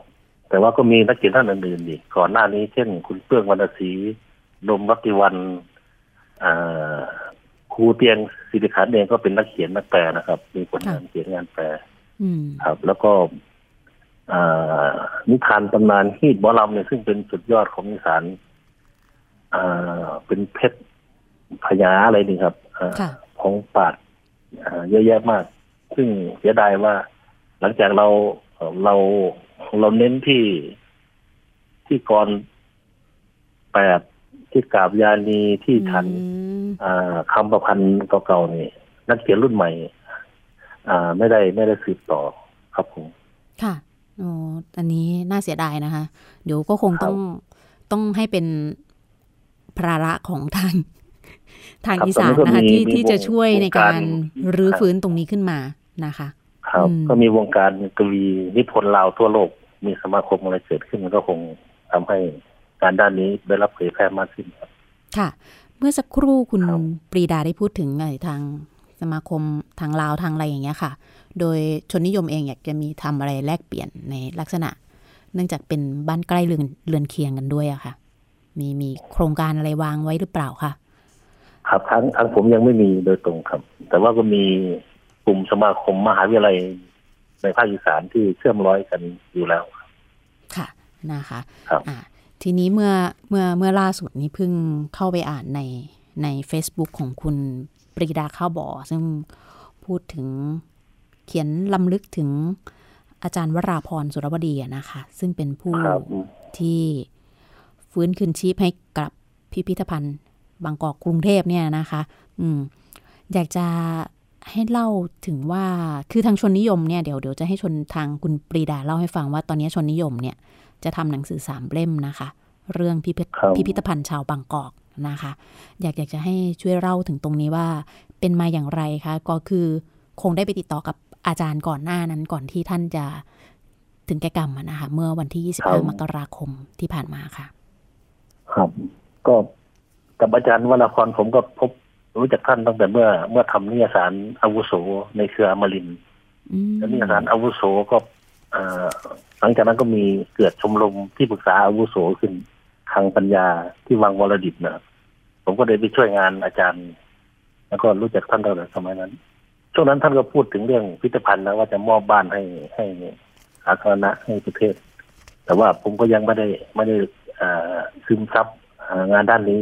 แต่ว่าก็มีนักเขียนท่านอื่นๆอีกก่อนหน้านี้เช่น คุณเปื้องวรรณศรีดมรัติวัน ครูเตียงสิริขันเองก็เป็นนักเขียนนักแปลนะครับ มีผลงานเขียนงานแปลครับ แล้วก็นิทานตำนานฮีดบอลำเนี่ยซึ่งเป็นสุดยอดของอีสานเป็นเพชรพญาอะไรนี่ครับของปาดเยอะแยะมาก ซึ่งเสียดายว่า หลังจากเราเราเราเน้นที่ที่กรแปด ที่กาบยานีที่ทันคำประพันธ์เก่าๆนี่นักเขียนรุ่นใหม่ อ่า ไม่ได้ไม่ได้สืบต่อครับผมค่ะอ๋ออันนี้น่าเสียดายนะคะ เดี๋ยวก็คงต้องต้องให้เป็นภาระของทางทางอีสานนะคะที่ที่จะช่วยในการรื้อฟื้นตรงนี้ขึ้นมานะคะ ครับ ก็มีวงการกวีนิพนธ์ลาวทั่วโลก มีสมาคมอะไรเกิดขึ้นก็คงทำให้ การด้านนี้ได้รับเผยแพร่มากขึ้นครับค่ะ เมื่อสักครู่คุณปรีดาได้พูดถึงไอ้ทางสมาคมทางลาวทางอะไรอย่างเงี้ยค่ะ โดยชนนิยมเองอยากจะมีทำอะไรแลกเปลี่ยนในลักษณะ เนื่องจากเป็นบ้านใกล้เรือนเรือนเคียงกันด้วยอะค่ะ มีมีโครงการอะไรวางไว้หรือเปล่าคะครับทั้งทั้งผมยังไม่มีโดยตรงครับ แต่ว่าก็มีกลุ่มสมาคมมหาวิทยาลัยในภาคอีสานที่เชื่อมร้อยกันอยู่แล้วค่ะนะคะครับอ่า ทีนี้เมื่อเมื่อเมื่อล่าสุดนี้เพิ่งเข้าไปอ่านในใน Facebook ของคุณปรีดาข้าวบ่อ ซึ่งพูดถึงเขียนลำลึกถึงอาจารย์วราพรสุรวดีนะคะ ซึ่งเป็นผู้ที่ฟื้นคืนชีพให้กับพิพิธภัณฑ์บางกอกกรุงเทพเนี่ยนะคะ อืม อยากจะให้เล่าถึงว่าคือทางชนนิยมเนี่ยเดี๋ยวเดี๋ยวจะให้ชนทางคุณปรีดาเล่าให้ฟังว่าตอนนี้ชนนิยมเนี่ย จะทำหนังสือสามเล่มนะคะ เรื่องพิพิพิธภัณฑ์ชาวบางกอกนะคะ อยากอยากจะให้ช่วยเล่าถึงตรงนี้ว่าเป็นมาอย่างไรคะ ก็คือคงได้ไปติดต่อกับอาจารย์ก่อนหน้านั้นก่อนที่ท่านจะถึงแก่กรรมนะคะ เมื่อวันที่ 25 มกราคมที่ผ่านมาค่ะ ครับ ก็กับอาจารย์วรพรผมก็พบรู้จักท่านตั้งแต่เมื่อเมื่อทำนิยสารอาวุโสในเครืออมรินแล้วนิยสารอาวุโสก็ หลังจากนั้นก็มีเกิดชมรมที่ปรึกษาอาวุโสขึ้นทางปัญญาที่วังวรดิตนะผมก็ได้ไปช่วยงานอาจารย์ แล้วก็รู้จักท่านตั้งแต่สมัยนั้น ช่วงนั้นท่านก็พูดถึงเรื่องพิพิธภัณฑ์นะว่าจะมอบบ้านให้ให้สาธารณะให้ประเทศ แต่ว่าผมก็ยังไม่ได้ไม่ได้ซึมซับงานด้านนี้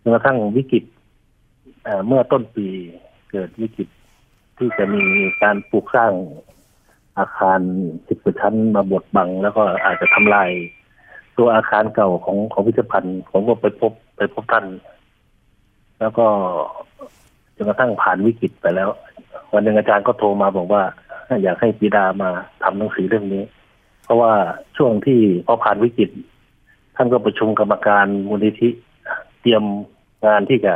จนกระทั่งวิกฤตเมื่อต้นปีเกิดวิกฤตที่จะมีการปลูกสร้าง อาคารสิบชั้นมาบดบัง แล้วก็อาจจะทำลายตัวอาคารเก่าของของพิพิธภัณฑ์ผมก็ไปพบไปพบท่าน แล้วก็จนกระทั่งผ่านวิกฤตไปแล้ว วันหนึ่งอาจารย์ก็โทรมาบอกว่า อยากให้ปีดามาทำหนังสือเรื่องนี้ เพราะว่าช่วงที่พอผ่านวิกฤต ท่านก็ประชุมกรรมการมูลนิธิเตรียมงานที่จะ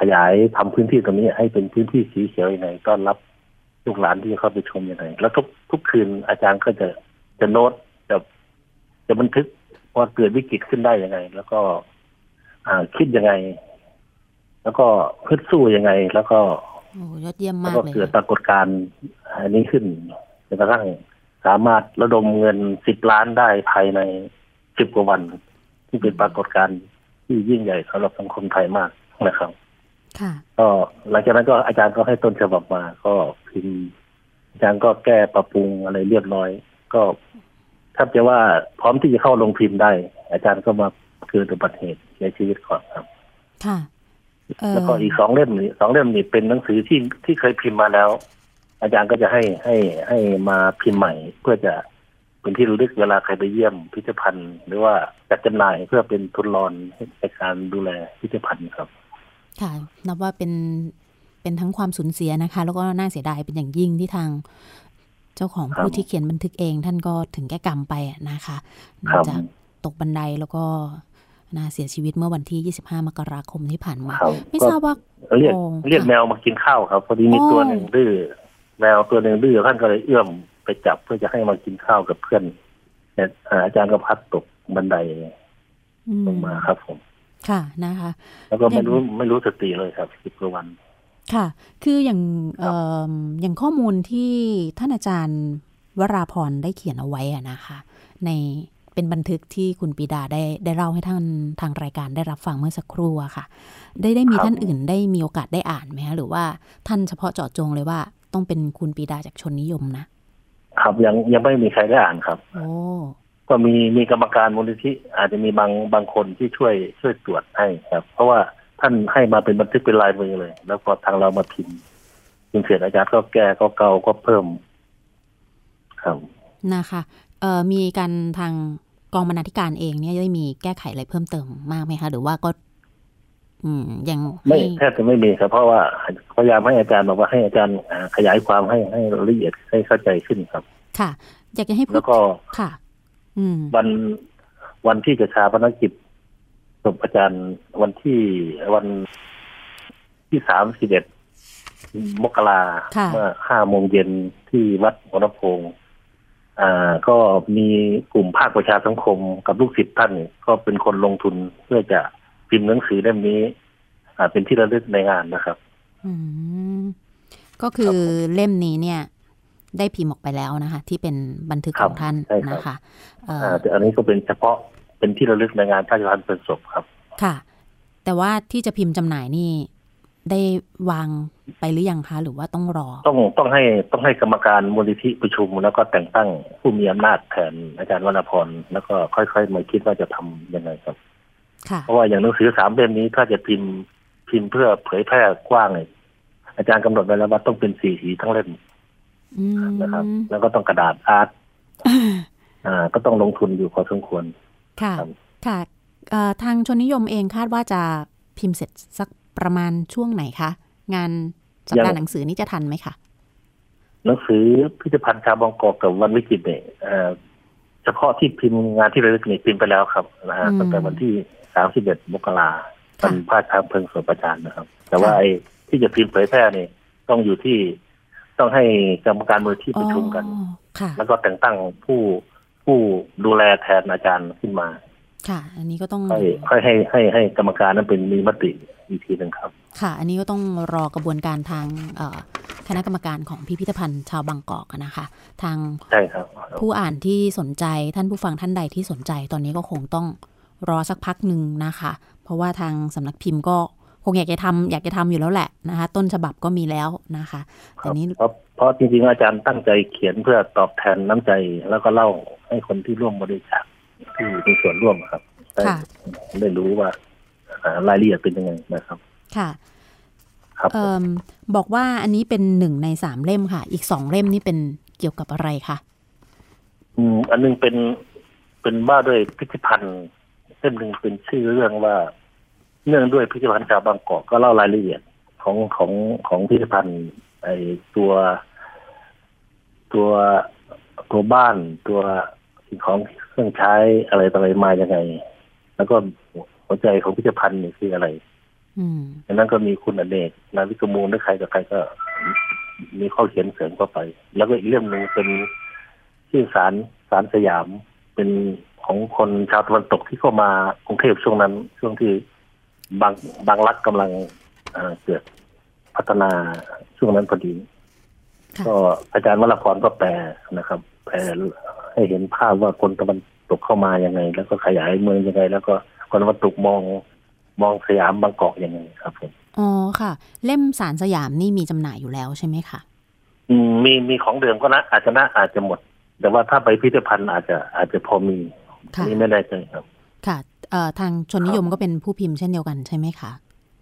ขยายทำพื้นที่ตรงนี้ให้เป็นพื้นที่สีเขียวยังไงต้อนรับลูกหลานที่เข้าไปชมยังไงแล้วทุก ทุกคืนอาจารย์ก็จะจะโน้ตจะจะบันทึกว่าเกิดวิกฤตขึ้นได้ยังไง แล้วก็ อ่าคิดยังไง แล้วก็พึดสู้ยังไง แล้วก็โอ้ยอดเยี่ยมแล้วมากก็เลยเกิดปรากฏการณ์อันนี้ขึ้นจนกระทั่งสามารถระดมเงินสิบล้านได้ภายในสิบกว่าวัน ที่เป็นปรากฏการณ์ที่ยิ่งใหญ่สำหรับสังคมไทยมากนะครับ ค่ะ ก็หลังจากนั้นก็อาจารย์ก็ให้ต้นฉบับมา ก็พิมพ์ อาจารย์ก็แก้ปรับปรุงอะไรเรียบร้อย ก็ถ้าจะว่าพร้อมที่จะเข้าลงพิมพ์ได้ อาจารย์ก็มาเกิดอุบัติเหตุเสียชีวิตก่อนครับ ค่ะเอ่อแล้วก็อีกสองเล่มนี้สองเล่มนี้เป็นหนังสือที่ที่เคยพิมพ์มาแล้ว อาจารย์ก็จะให้ให้ให้มาพิมพ์ใหม่ เพื่อจะเป็นที่ระลึกเวลาใครไปเยี่ยมพิพิธภัณฑ์ หรือว่าจัดจำหน่ายเพื่อเป็นทุนรอนในการดูแลพิพิธภัณฑ์ครับ ค่ะนับว่าเป็น เป็นทั้งความสูญเสียนะคะ แล้วก็น่าเสียดายเป็นอย่างยิ่งที่ทาง เจ้าของครับผู้ที่เขียนบันทึกเอง ท่านก็ถึงแก่กรรมไปอะนะคะครัเนื่องบจากตกบันไดแล้วก็น่าเสียชีวิตเมื่อวันที่ 25 มกราคมที่ผ่านมาครับไม่ก็ทราบว่าเรียกโอ้เรียกค่ะแมวมากินข้าวครับ พอดีมีอ๋อตัวหนึ่งดื้อแมวตัวหนึ่งดื้อท่านก็เลยเอื้อมไปจับเพื่อจะให้มากินข้าวกับเพื่อนแต่อ่าอาจารย์ก็พัดตกบันไดอืมลงมาครับผม ค่ะนะคะ แล้วก็ไม่รู้อย่างไม่รู้สติเลยครับสิบกว่าวัน ค่ะ คืออย่างครับเอ่ออย่างข้อมูลที่ท่านอาจารย์วราพรได้เขียนเอาไว้อะนะคะ ในเป็นบันทึกที่คุณปีดาได้ได้เล่าให้ท่านทางรายการได้รับฟังเมื่อสักครู่อะค่ะ ได้ได้มีครับท่านอื่นได้มีโอกาสได้อ่านไหมคะหรือว่าท่านเฉพาะเจาะจงเลยว่าต้องเป็นคุณปีดาจากชนนิยมนะ ครับยังยังไม่มีใครได้อ่านครับ โอ้ก็มีมีกรรมการมูลนิธิอาจจะมีบางบางคนที่ช่วยช่วยตรวจให้ครับ เพราะว่า ท่านให้มาเป็นบันทึกเป็นลายมือเลย แล้วพอทางเรามาพิมพ์พิมพ์เสร็จอาจารย์ก็แก้ก็เกาก็เพิ่มครับนะคะเอ่อมีการทางกองบรรณาธิการเองเนี่ยได้มีแก้ไขอะไรเพิ่มเติมมากไหมคะ หรือว่าก็ อืมยังไม่ให้แทบจะไม่มีครับเพราะว่าพยายามให้อาจารย์บอกว่าให้อาจารย์อ่าขยายความให้ให้ละเอียดให้เข้าใจขึ้นครับ ค่ะ อยากจะให้พูแล้ดวก็ค่ะ อืมวันวันที่จะชาพนกิจ ศพอาจารย์วันที่วันที่สามสิบเอ็ดมกราค่ะเมื่อห้าโมงเย็นที่วัดวรพงศ์อ่า ก็มีกลุ่มภาคประชาสังคมกับลูกศิษย์ท่าน ก็เป็นคนลงทุนเพื่อจะพิมพ์หนังสือเล่มนี้ อ่า เป็นที่ระลึกในงานนะครับ อืมก็คือเล่มนี้เนี่ย ได้พิมพ์ออกไปแล้วนะคะ ที่เป็นบันทึกครัขบองท่านใช่ครับนะคะเอ่ออ่าแต่อันนี้ก็เป็นเฉพาะ เป็นที่ระลึกในงานพระราชทานเพลิงศพครับ ค่ะ แต่ว่าที่จะพิมพ์จำหน่ายนี่ได้วางไปหรือยังคะ หรือว่าต้องรอ ต้องต้องให้ต้องให้กรรมการมูลนิธิประชุม แล้วก็แต่งตั้งผู้มีอำนาจแทนอาจารย์วรรณพรแล้วก็ค่อยๆมาคิดว่าจะทำยังไงครับค่ะเพราะว่าอย่างหนังสือสามเล่มนี้ถ้าจะพิมพ์พิมพ์เพื่อเผยแพร่กว้างเนี่ยอาจารย์กำหนดไว้แล้วว่าต้องเป็นสีสีทั้งเล่มอืมนะครับ แล้วก็ต้องกระดาษอาร์ตอ่า ก็ต้องลงทุนอยู่พอสมควร ค่ะครับค่ะเอ่อทางชนนิยมเองคาดว่าจะพิมพ์เสร็จสักประมาณช่วงไหนคะ งานสัปดาห์หนังสือนี่จะทันไหมคะหนังสือพิพิธภัณฑ์ชาวบางกอกกับวันวิจิตรเนี่ยเอ่อเฉพาะที่พิมพ์งานที่ระลึกนี่พิมพ์ไปแล้วครับนะฮะอืมตั้งแต่วันที่สามสิบเอ็ดมกราค่ะวันพระชาเพลิงศพอาจารย์นะครับ แต่ว่าค่ะไอ้ที่จะพิมพ์เผยแพร่นี่ต้องอยู่ที่ต้องให้กรรมการมูลที่ประชุมกันอ๋อค่ะแล้วก็แต่งตั้งผู้ ผู้ดูแลแทนอาจารย์ขึ้นมา ค่ะ อันนี้ก็ต้องค่อยค่อยให้ให้ให้กรรมการนั้นเป็นมีมติอีกทีหนึ่งครับ ค่ะ อันนี้ก็ต้องรอกระบวนการทางเอ่อคณะกรรมการของพิพิธภัณฑ์ชาวบางกอกอะนะคะ ทางใช่ครับผู้อ่านที่สนใจท่านผู้ฟังท่านใดที่สนใจตอนนี้ก็คงต้องรอสักพักหนึ่งนะคะ เพราะว่าทางสำนักพิมพ์ก็คงอยากจะทำอยากจะทำอยู่แล้วแหละนะคะ ต้นฉบับก็มีแล้วนะคะคแต่รับนี้เพราะเพราะจริงๆอาจารย์ตั้งใจเขียนเพื่อตอบแทนน้ำใจแล้วก็เล่า ให้คนที่ร่วมบริจาคที่มีส่วนร่วมครับได้ค่ะได้รู้ว่าอ่ารายละเอียดเป็นยังไงนะครับ ค่ะครับเอ่อบอกว่าอันนี้เป็นหนึ่งในสามเล่มค่ะ อีกสองเล่มนี่เป็นเกี่ยวกับอะไรคะอืมอันหนึงเป็นเป็นว่าด้วยพิพิธภัณฑ์เล่มหนึ่งเป็นชื่อเรื่องว่าพิเนื่องด้วยพิพิธภัณฑ์ชาวบางกอกก็เล่ารายละเอียดของของของพิพิธภัณฑ์ไอตัว ตัวตัวบ้านตัว สิ่งของเครื่องใช้อะไรต่ออะไรมายังไง แล้วก็หัวใจของพิพิธภัณฑ์นี่คืออะไรอืมดังนั้นก็มีคุณอเนกนาวิกมูลหรือใครกับใครก็ มีข้อเขียนเสริมเข้าไป แล้วก็อีกเรื่องหนึ่งเป็นชื่อสารสารสยามเป็นของคนชาวตะวันตกที่เข้ามากรุงเทพช่วงนั้น ช่วงที่บางบางรักกำลังเอ่อเกิดพัฒนาช่วงนั้นพอดีค่ะก็อาจารย์วรพรก็แปลนะครับ แปล ให้เห็นภาพว่าคนตะวันตกเข้ามายังไง แล้วก็ขยายเมืองยังไง แล้วก็คนตะวันตกมองมองสยามบางกอกยังไงครับผมอ๋อค่ะ เล่มสารสยามนี่มีจำหน่ายอยู่แล้วใช่ไหมคะอืมมีมีของเดิมก็นะอาจจะนะอาจจะหมด แต่ว่าถ้าไปพิพิธภัณฑ์อาจจะอาจจะพอมีค่ะนี่ไม่แน่ใจครับ ค่ะเอ่อทางชนนิยมก็เป็นผู้พิมพ์เช่นเดียวกันใช่ไหมคะ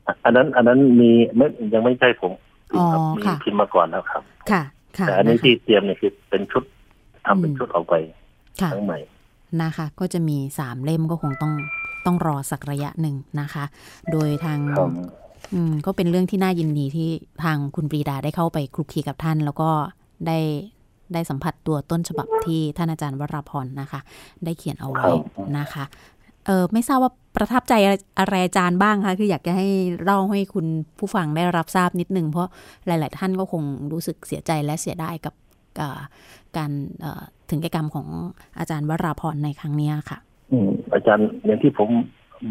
อะอันนั้นอันนั้นมีไม่ยังไม่ใช่ผมพิมพ์ครับอ๋อมีค่ะพิมพ์มาก่อนแล้วครับ ค่ะ ค่ะแต่อันนี้นะคะที่เตรียมเนี่ยคือเป็นชุด ทำเป็นอืมชุดออกไปค่ะทั้งใหม่นะคะ ก็จะมีสามเล่มก็คงต้องต้องรอสักระยะหนึ่งนะคะ โดยทางครับอืมก็เป็นเรื่องที่น่ายินดีที่ทางคุณปรีดาได้เข้าไปคลุกคลีกับท่าน แล้วก็ได้ได้สัมผัสตัวต้นฉบับที่ท่านอาจารย์วราพรนะคะ ได้เขียนเอาไว้นะคะเออไม่ทราบว่าประทับใจอะไรอาจารย์บ้างคะคืออยากจะให้เล่าให้คุณผู้ฟังได้รับทราบนิดนึง เพราะหลาย ๆ ท่านก็คงรู้สึกเสียใจและเสียดายกับ กการถึงแก่กรรมของอาจารย์วราพรในครั้งนี้ค่ะ อืมอาจารย์อย่างที่ผม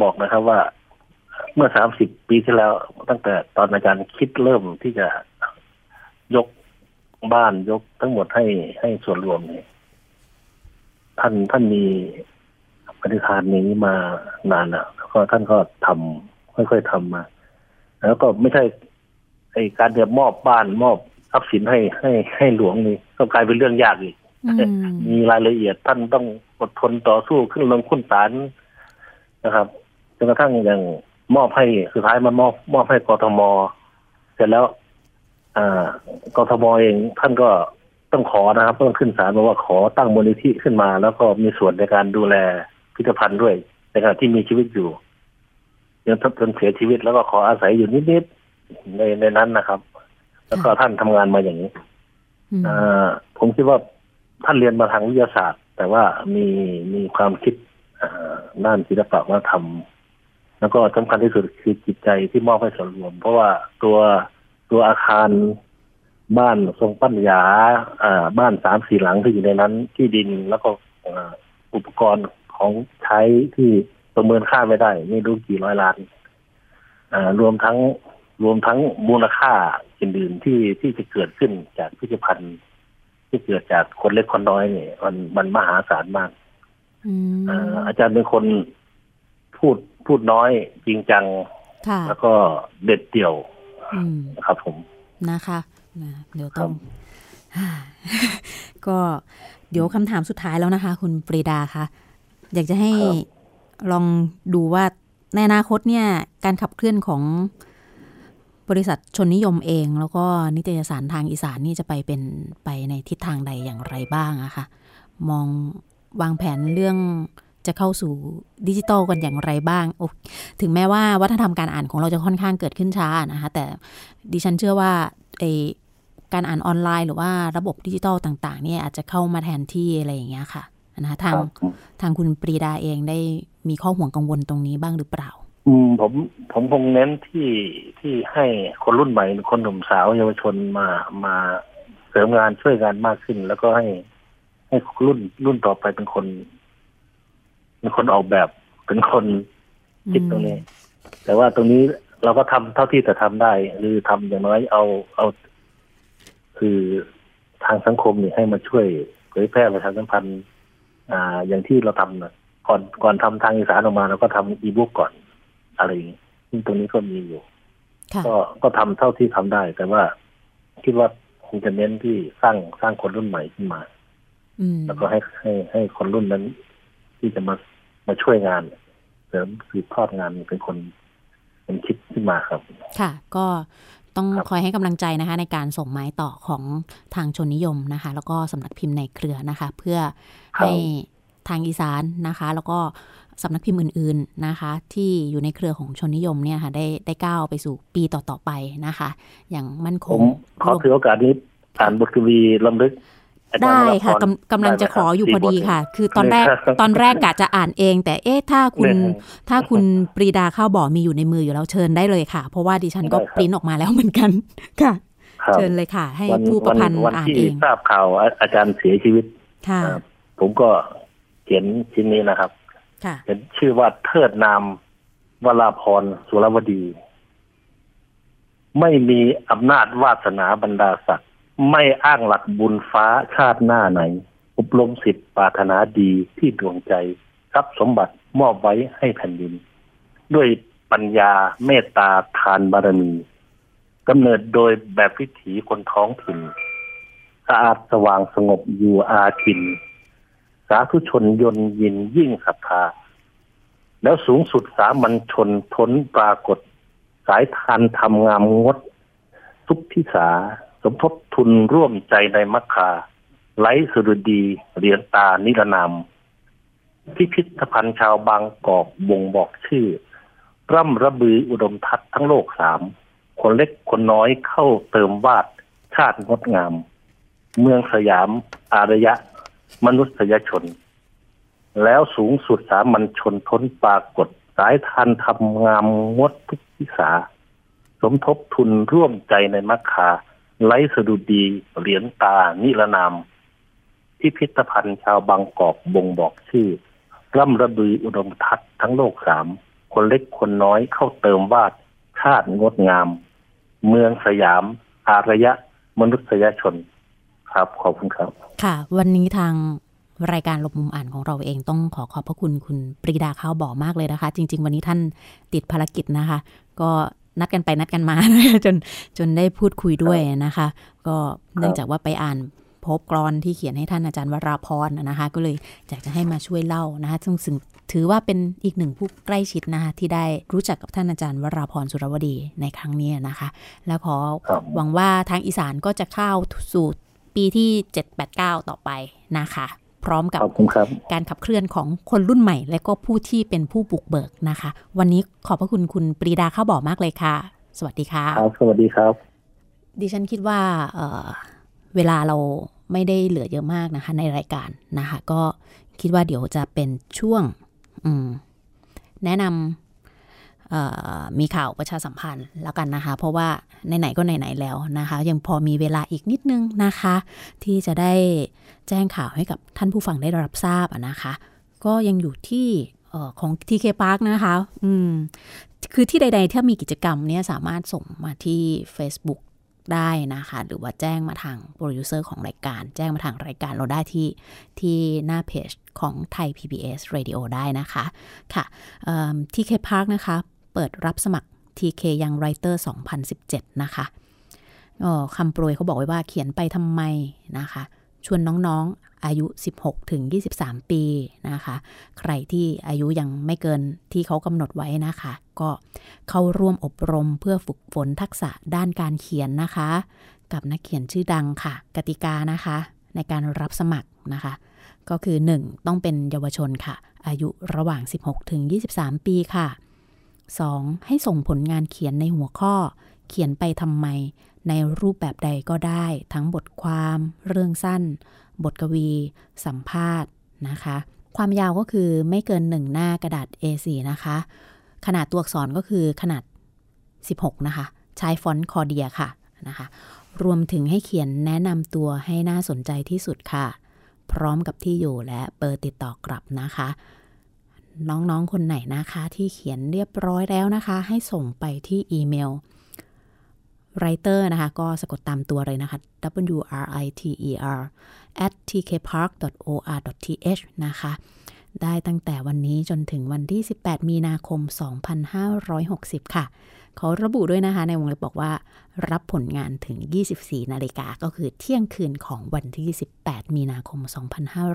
บอกนะครับว่า เมื่อสามสิบปีที่แล้ว ตั้งแต่ตอนอาจารย์คิดเริ่มที่จะยกบ้านยกทั้งหมดให้ให้ส่วนรวมเนี่ยท่านท่านมีปฏิทานนี้มานานแล้วแล้วก็ท่านก็ทำค่อยๆทำมา แล้วก็ไม่ใช่ไอการจะมอบบ้านมอบ ทรัพย์สินให้ให้ให้หลวงนี่ก็กลายเป็นเรื่องยากอีกอืมมีรายละเอียดท่านต้องอดทนต่อสู้ขึ้นลงขึ้นศาลนะครับจนกระทั่งอย่างมอบให้สุดท้ายมันมอบมอบให้กทมเสร็จแล้ว อ่ากทมเองท่านก็ต้องขอนะครับต้องขึ้นศาลบอกว่าขอตั้งมูลนิธิขึ้นมา แล้วก็มีส่วนในการดูแลพิพิธภัณฑ์ด้วยในขณะที่มีชีวิตอยู่ยังจนเสียชีวิตแล้วก็ขออาศัยอยู่นิดๆในในนั้นนะครับ แล้วก็ท่านทำงานมาอย่างนี้อืมอ่าผมคิดว่าท่านเรียนมาทางวิทยาศาสตร์ แต่ว่ามีมีความคิดอ่าด้านศิลปะวัฒนธรรม แล้วก็สำคัญที่สุดคือจิตใจที่มอบให้ส่วนรวม เพราะว่าตัวตัวอาคารบ้านทรงปัญญาอ่าบ้านสามสี่หลังที่อยู่ในนั้น ที่ดินแล้วก็อ่าอุปกรณ์ของใช้ที่ประเมินค่าไม่ได้ ไม่รู้กี่ร้อยล้านอ่ารวมทั้ง รวมทั้งมูลค่าอื่นๆที่ที่จะเกิดขึ้นจากพิพิธภัณฑ์ ที่เกิดจากคนเล็กคนน้อยเนี่ยมันมันมหาศาลมากอืมอ่าอาจารย์เป็นคนพูดพูดน้อยจริงจังค่ะแล้วก็เด็ดเดี่ยวอืมครับผมนะคะนะเดี๋ยวครัต้องบก็เดี๋ยวคำถามสุดท้ายแล้วนะคะ คุณปรีดาคะอยากจะให้ลองดูว่าในอนาคตเนี่ย การขับเคลื่อนของ บริษัทชนนิยมเอง แล้วก็นิตยสารทางอีสานนี่จะไปเป็นไปในทิศทางใดอย่างไรบ้างอะคะมองวางแผนเรื่องจะเข้าสู่ดิจิตอลกันอย่างไรบ้างโอ้ถึงแม้ว่าวัฒนธรรมการอ่านของเราจะค่อนข้างเกิดขึ้นช้านะคะแต่ดิฉันเชื่อว่าไอ้การอ่านออนไลน์หรือว่าระบบดิจิตอลต่างๆเนี่ยอาจจะเข้ามาแทนที่อะไรอย่างเงี้ยค่ะนะคะทางครับทางคุณปรีดาเองได้มีข้อห่วงกังวลตรงนี้บ้างหรือเปล่า อืมผมผมคงเน้นที่ที่ให้คนรุ่นใหม่คนหนุ่มสาวเยาวชนมามาเสริมงานช่วยงานมากขึ้น แล้วก็ให้ให้รุ่นรุ่นต่อไปเป็นคน เป็นคนออกแบบเป็นคนคิดตรงนี้ แต่ว่าตรงนี้เราก็ทำเท่าที่จะทำได้ หรือทำอย่างน้อยเอาเอาคือทางสังคมเนี่ยให้มาช่วยเผยแพร่ประชาสัมพันธ์อ่า อย่างที่เราทำนะก่อนก่อนทำทางอีสานออกมาเราก็ทำอีบุ๊กก่อน อะไรอย่างนี้ซึ่งตรงนี้ก็มีอยู่ค่ะก็ก็ทำเท่าที่ทำได้ แต่ว่าคิดว่าคงจะเน้นที่สร้างสร้างคนรุ่นใหม่ขึ้นมาอืมแล้วก็ให้ให้ให้คนรุ่นนั้น ที่จะมามาช่วยงานเสริมสืบทอดงานเป็นคนเป็นคิดขึ้นมาครับ ค่ะ ก็ต้องครับคอยให้กำลังใจนะคะ ในการส่งไม้ต่อของทางชนนิยมนะคะ แล้วก็สำนักพิมพ์ในเครือนะคะ เพื่อให้ทางอีสานนะคะ แล้วก็ สำนักพิมพ์อื่นๆนะคะ ที่อยู่ในเครือของชนนิยมเนี่ยค่ะ ได้ได้ก้าวไปสู่ปีต่อๆไปนะคะ อย่างมั่นคผงมขอถือโอกาสนี้อ่านบทกวีลำลึกอาจารได้ย์วรพรค่ะกำกำลังจะขออยู่พอดีค่ะ คือตอนแรกครับตอนแรกกะจะอ่านเอง แต่เอ๊ะถ้าคุณเนี่ยถ้าคุณปรีดาข้าวบ่อมีอยู่ในมืออยู่แล้วเชิญได้เลยค่ะ เพราะว่าดิฉันก็ได้ครับปริ้นออกมาแล้วเหมือนกันค่ะครับเชิญเลยค่ะ ให้วันผู้ประพันธ์วันอ่านที่เองทราบข่าวอาอาจารย์เสียชีวิตค่ะครับผมก็เขียนชิ้นนี้นะครับค่ะ เป็นชื่อว่าเทิดนามวราพรสุรวดี ไม่มีอำนาจวาสนาบรรดาศักดิ์ไม่อ้างหลักบุญฟ้าชาติหน้าไหน อบรมสิทธิ์ปรารถนาดีที่ดวงใจทรัพสมบัติมอบไว้ให้แผ่นดิน ด้วยปัญญาเมตตาทานบารมีกำเนิดโดยแบบวิถีคนท้องถิ่นสะอาดสว่างสงบอยู่อาจิน สาธุชนยนยินยิ่งศรัทธา แล้วสูงสุดสามัญชนทนปรากฏ สายทานทำงามงด ทุกทิสาสมทบทุนร่วมใจในมัคคาไลสุรดีเหรียญตานิรนามพิพิธภัณฑ์ชาวบางกอกบ่งบอกชื่อ ร่ำระบืออุดมทัศน์ทั้งโลกสาม คนเล็กคนน้อยเข้าเติมวาดชาติงดงาม เมืองสยามอารยะ มนุษยชน แล้วสูงสุดสามัญชนทนปรากฏสายทานทำงามงดทุกทิสา สมทบทุนร่วมใจในมัคคาไล้สะดุดีเหรียญตา นิรนาม พิพิธภัณฑ์ชาวบางกอกบ่งบอกชื่อ ร่ำระบืออุดมทัศน์ทั้งโลกสาม คนเล็กคนน้อยเข้าเติมวาดชาติงดงาม เมืองสยาม อารยะ มนุษยชน ครับขอบคุณครับ ค่ะ วันนี้ทางรายการหลบมุมอ่านของเราเองต้องขอขอบพระคุณคุณปรีดาข้าวบ่อมากเลยนะคะ จริง ๆ วันนี้ท่านติดภารกิจนะคะ ก็นัดกันไปนัดกันมานะคะจนจนได้พูดคุยด้วยนะคะ ก็เนื่องจากว่าไปอ่านพบกรอนที่เขียนให้ท่านอาจารย์วราพรนะคะ ก็เลยอยากจะให้มาช่วยเล่านะคะซึ่งซึ่งถือว่าเป็นอีกหนึ่งผู้ใกล้ชิดนะคะที่ได้รู้จักกับท่านอาจารย์วราพรสุรวดีในครั้งนี้นะคะ แล้วขอครับหวังว่าทางอีสานก็จะเข้าสู่ ปีที่ 789 ต่อไปนะคะ พร้อมกับขอบคุณครับการขับเคลื่อนของคนรุ่นใหม่ และก็ผู้ที่เป็นผู้บุกเบิกนะคะ วันนี้ขอบพระคุณคุณปรีดาข้าวบ่อมากเลยค่ะ สวัสดีค่ะครับสวัสดีครับ ดิฉันคิดว่าเอ่อเวลาเราไม่ได้เหลือเยอะมากนะคะ ในรายการนะคะ ก็คิดว่าเดี๋ยวจะเป็นช่วงอืมแนะนำเอ่อ มีข่าวประชาสัมพันธ์แล้วกันนะคะ เพราะว่าไหนๆก็ไหนๆแล้วนะคะ ยังพอมีเวลาอีกนิดนึงนะคะ ที่จะได้แจ้งข่าวให้กับท่านผู้ฟังได้รับทราบนะคะ ก็ยังอยู่ที่เอ่อของ TK Park นะคะ อืม คือที่ใด ๆ ถ้ามีกิจกรรมเนี่ยสามารถส่งมาที่ Facebook ได้นะคะ หรือว่าแจ้งมาทางโปรดิวเซอร์ของรายการ แจ้งมาทางรายการเราได้ที่ที่หน้าเพจของไทย PBS Radio ได้นะคะ ค่ะ TK Park นะคะ เปิดรับสมัคร TK Young Writer 2017 นะคะอ๋อคำโปรยเขาบอกไว้ว่าเขียนไปทำไมนะคะ ชวนน้องๆอายุ 16 ถึง 23 ปีนะคะ ใครที่อายุยังไม่เกินที่เขากำหนดไว้นะคะ ก็เข้าร่วมอบรมเพื่อฝึกฝนทักษะด้านการเขียนนะคะ กับนักเขียนชื่อดังค่ะ กติกานะคะ ในการรับสมัครนะคะ ก็คือ 1. ต้องเป็นเยาวชนค่ะ อายุระหว่าง 16 ถึง 23 ปีค่ะ 2. ให้ส่งผลงานเขียนในหัวข้อ เขียนไปทำไม ในรูปแบบใดก็ได้ ทั้งบทความ เรื่องสั้น บทกวี สัมภาษณ์นะคะ ความยาวก็คือไม่เกิน 1 หน้ากระดาษ A4 นะคะ ขนาดตัวอักษรก็คือขนาด 16 นะคะ ใช้ฟอนต์คอเดียค่ะนะคะ รวมถึงให้เขียนแนะนำตัวให้น่าสนใจที่สุดค่ะ พร้อมกับที่อยู่และเบอร์ติดต่อกลับนะคะ น้องๆคนไหนนะคะ ที่เขียนเรียบร้อยแล้วนะคะ ให้ส่งไปที่อีเมล writer นะคะ ก็สะกดตามตัวเลยนะคะ w r i t e r at tkpark.or.th นะคะ ได้ตั้งแต่วันนี้จนถึงวันที่ 18 มีนาคม 2560 ค่ะ เขาระบุด้วยนะคะ ในวงเล็บบอกว่า รับผลงานถึง 24 นาฬิกา ก็คือเที่ยงคืนของวันที่ 18 มีนาคม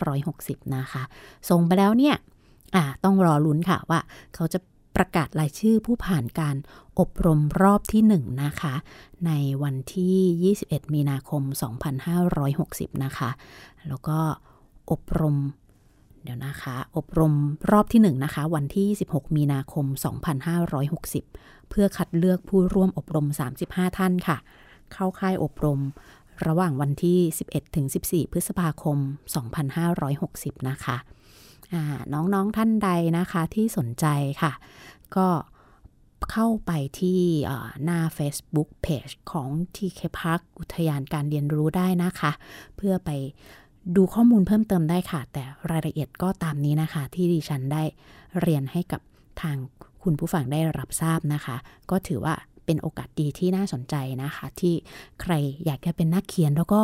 2560 นะคะ ส่งไปแล้วเนี่ย อ่าต้องรอลุ้นค่ะว่า เขาจะประกาศรายชื่อผู้ผ่านการอบรมรอบที่ 1 นะคะ ในวันที่ 21 มีนาคม 2560 นะคะ แล้วก็อบรมเดี๋ยวนะคะ อบรมรอบที่ 1 นะคะ วันที่ 16 มีนาคม 2560 เพื่อคัดเลือกผู้ร่วมอบรม 35 ท่านค่ะ เข้าค่ายอบรมระหว่างวันที่ 11 ถึง 14 พฤษภาคม 2560 นะคะ น้องๆท่านใดนะคะที่สนใจค่ะ ก็เข้าไปที่หน้า Facebook Page ของ TK Park อุทยานการเรียนรู้ได้นะคะ เพื่อไปดูข้อมูลเพิ่มเติมได้ค่ะ แต่รายละเอียดก็ตามนี้นะคะ ที่ดิฉันได้เรียนให้กับทางคุณผู้ฟังได้รับทราบนะคะ ก็ถือว่าเป็นโอกาสดีที่น่าสนใจนะคะ ที่ใครอยากจะเป็นนักเขียนแล้วก็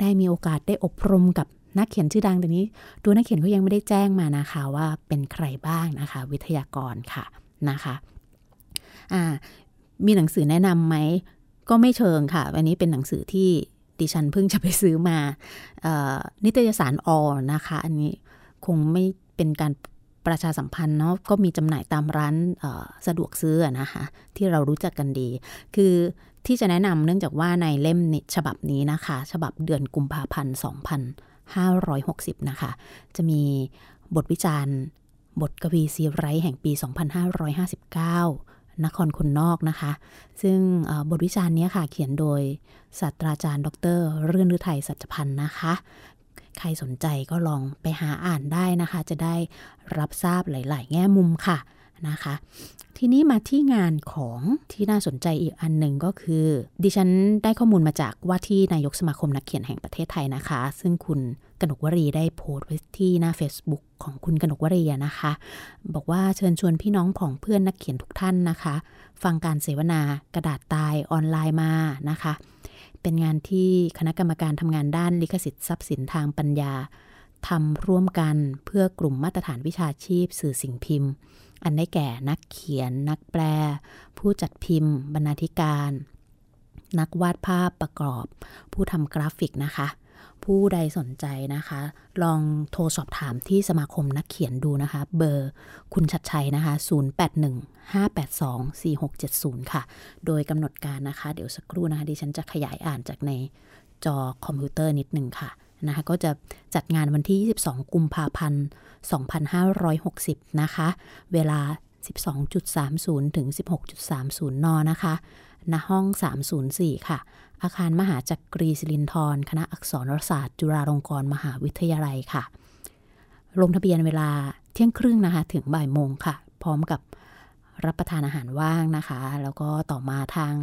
ได้มีโอกาสได้อบรมกับ นักเขียนชื่อดังแต่นี้ตัวนักเขียนก็ยังไม่ได้แจ้งมานะคะว่าเป็นใครบ้างนะคะ วิทยากรค่ะนะคะอ่ามีหนังสือแนะนำไหมก็ไม่เชิงค่ะ อันนี้เป็นหนังสือที่ดิฉันเพิ่งจะไปซื้อมานิตยสารออนะคะ อันนี้คงไม่เป็นการประชาสัมพันธ์เนาะก็มีจำหน่ายตามร้านสะดวกซื้อนะคะที่เรารู้จักกันดี คือที่จะแนะนำเนื่องจากว่าในเล่มฉบับนี้นะคะ ฉบับเดือนกุมภาพันธ์ 2560 นะคะ จะมีบทวิจารณ์ บทกวีซีไรท์แห่งปี 2559 นครคนนอกนะคะ ซึ่งบทวิจารณ์นี้ค่ะ เขียนโดยศาสตราจารย์ ดร เรื่อนฤทัยสัจพันธ์นะคะ ใครสนใจก็ลองไปหาอ่านได้นะคะ จะได้รับทราบหลาย ๆ แง่มุมค่ะ นะคะ ทีนี้มาที่งานของที่น่าสนใจอีกอันหนึ่งก็คือ ดิฉันได้ข้อมูลมาจากว่าที่นายกสมาคมนักเขียนแห่งประเทศไทยนะคะ ซึ่งคุณกนกวรีได้โพสต์ไว้ที่หน้า Facebook ของคุณกนกวรีนะคะ บอกว่าเชิญชวนพี่น้องของเพื่อนนักเขียนทุกท่านนะคะ ฟังการเสวนากระดาษตายออนไลน์มานะคะ เป็นงานที่คณะกรรมการทำงานด้านลิขสิทธิ์ทรัพย์สินทางปัญญาทำร่วมกันเพื่อกลุ่มมาตรฐานวิชาชีพสื่อสิ่งพิมพ์ อันได้แก่นักเขียน นักแปล ผู้จัดพิมพ์ บรรณาธิการ นักวาดภาพประกอบ ผู้ทำกราฟิกนะคะ ผู้ใดสนใจนะคะ ลองโทรสอบถามที่สมาคมนักเขียนดูนะคะ เบอร์คุณชัดชัยนะคะ 0815824670 ค่ะ โดยกำหนดการนะคะ เดี๋ยวสักครู่นะคะดิฉันจะขยายอ่านจากในจอคอมพิวเตอร์นิดหนึ่งค่ะ นะคะก็จะจัดงานวันที่ 22 กุมภาพันธ์ 2560 นะคะ เวลา 12.30 ถึง 16.30 น นะคะณห้อง 304 ค่ะ อาคารมหาจักรีศิลินทร คณะอักษรศาสตร์ จุฬาลงกรณ์มหาวิทยาลัยค่ะ ลงทะเบียนเวลาเที่ยงครึ่งนะคะ ถึงบ่ายโมงค่ะ พร้อมกับรับประทานอาหารว่างนะคะ แล้วก็ต่อมาทาง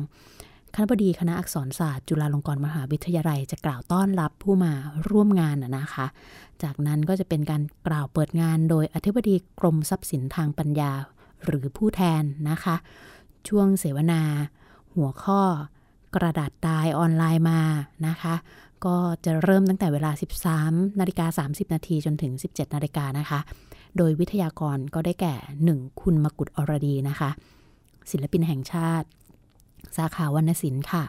คณะบดีคณะอักษรศาสตร์จุฬาลงกรณ์มหาวิทยาลัย จะกล่าวต้อนรับผู้มาร่วมงานนะคะ จากนั้นก็จะเป็นการกล่าวเปิดงานโดยอธิบดีกรมทรัพย์สินทางปัญญา หรือผู้แทนนะคะ ช่วงเสวนา หัวข้อ กระดาษตายออนไลน์มานะคะ ก็จะเริ่มตั้งแต่เวลา 13นาฬิกา30 นาทีจนถึง 17นาฬิกานะคะ โดยวิทยากรก็ได้แก่ 1. คุณมกุฎอรดีนะคะ ศิลปินแห่งชาติ สาขาวรรณศิลป์ค่ะ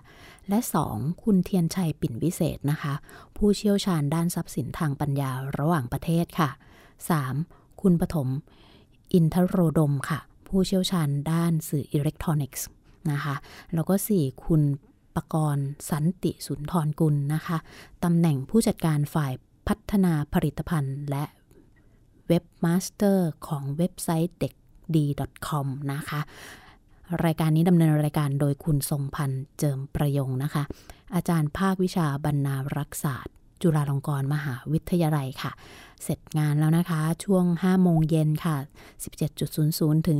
และ 2. คุณเทียนชัยปิ่นวิเศษนะคะ ผู้เชี่ยวชาญด้านทรัพย์สินทางปัญญาระหว่างประเทศค่ะ 3. คุณปฐมอินทโรดมค่ะ ผู้เชี่ยวชาญด้านสื่ออิเล็กทรอนิกส์นะคะ แล้วก็ 4. คุณประกรณ์สันติสุนทรกุลนะคะตำแหน่งผู้จัดการฝ่ายพัฒนาผลิตภัณฑ์และwebmaster ของเว็บไซต์เด็กดี .com นะคะ รายการนี้ดำเนินรายการโดยคุณทรงพันธ์เจิมประยงนะคะ อาจารย์ภาควิชาบรรณารักษศาสตร์จุฬาลงกรณ์มหาวิทยาลัยค่ะ เสร็จงานแล้วนะคะ ช่วง 5 โมงเย็นค่ะ 17.00 ถึง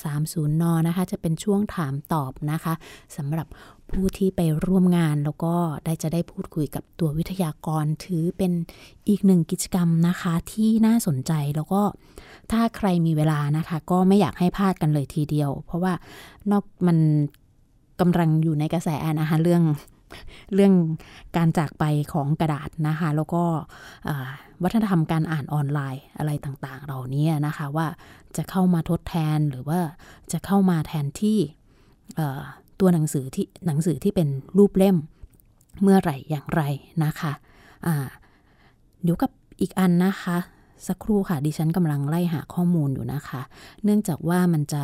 17.30 น นะคะ จะเป็นช่วงถามตอบนะคะสำหรับผู้ที่ไปร่วมงานแล้วก็ได้จะได้พูดคุยกับตัววิทยากรถือเป็นอีกหนึ่งกิจกรรมนะคะที่น่าสนใจแล้วก็ ถ้าใครมีเวลานะคะ ก็ไม่อยากให้พลาดกันเลยทีเดียว เพราะว่านอกมันกำลังอยู่ในกระแสนะคะเรื่องเรื่องการจากไปของกระดาษนะคะ แล้วก็วัฒนธรรมการอ่านออนไลน์อะไรต่างๆ เหล่านี้นะคะว่าจะเข้ามาทดแทนหรือว่าจะเข้ามาแทนที่ตัวหนังสือที่หนังสือที่เป็นรูปเล่มเมื่อไหร่อย่างไรนะคะะเดี๋ยวกับอีกอันนะคะ สักครู่ค่ะ ดิฉันกำลังไล่หาข้อมูลอยู่นะคะ เนื่องจากว่ามันจะ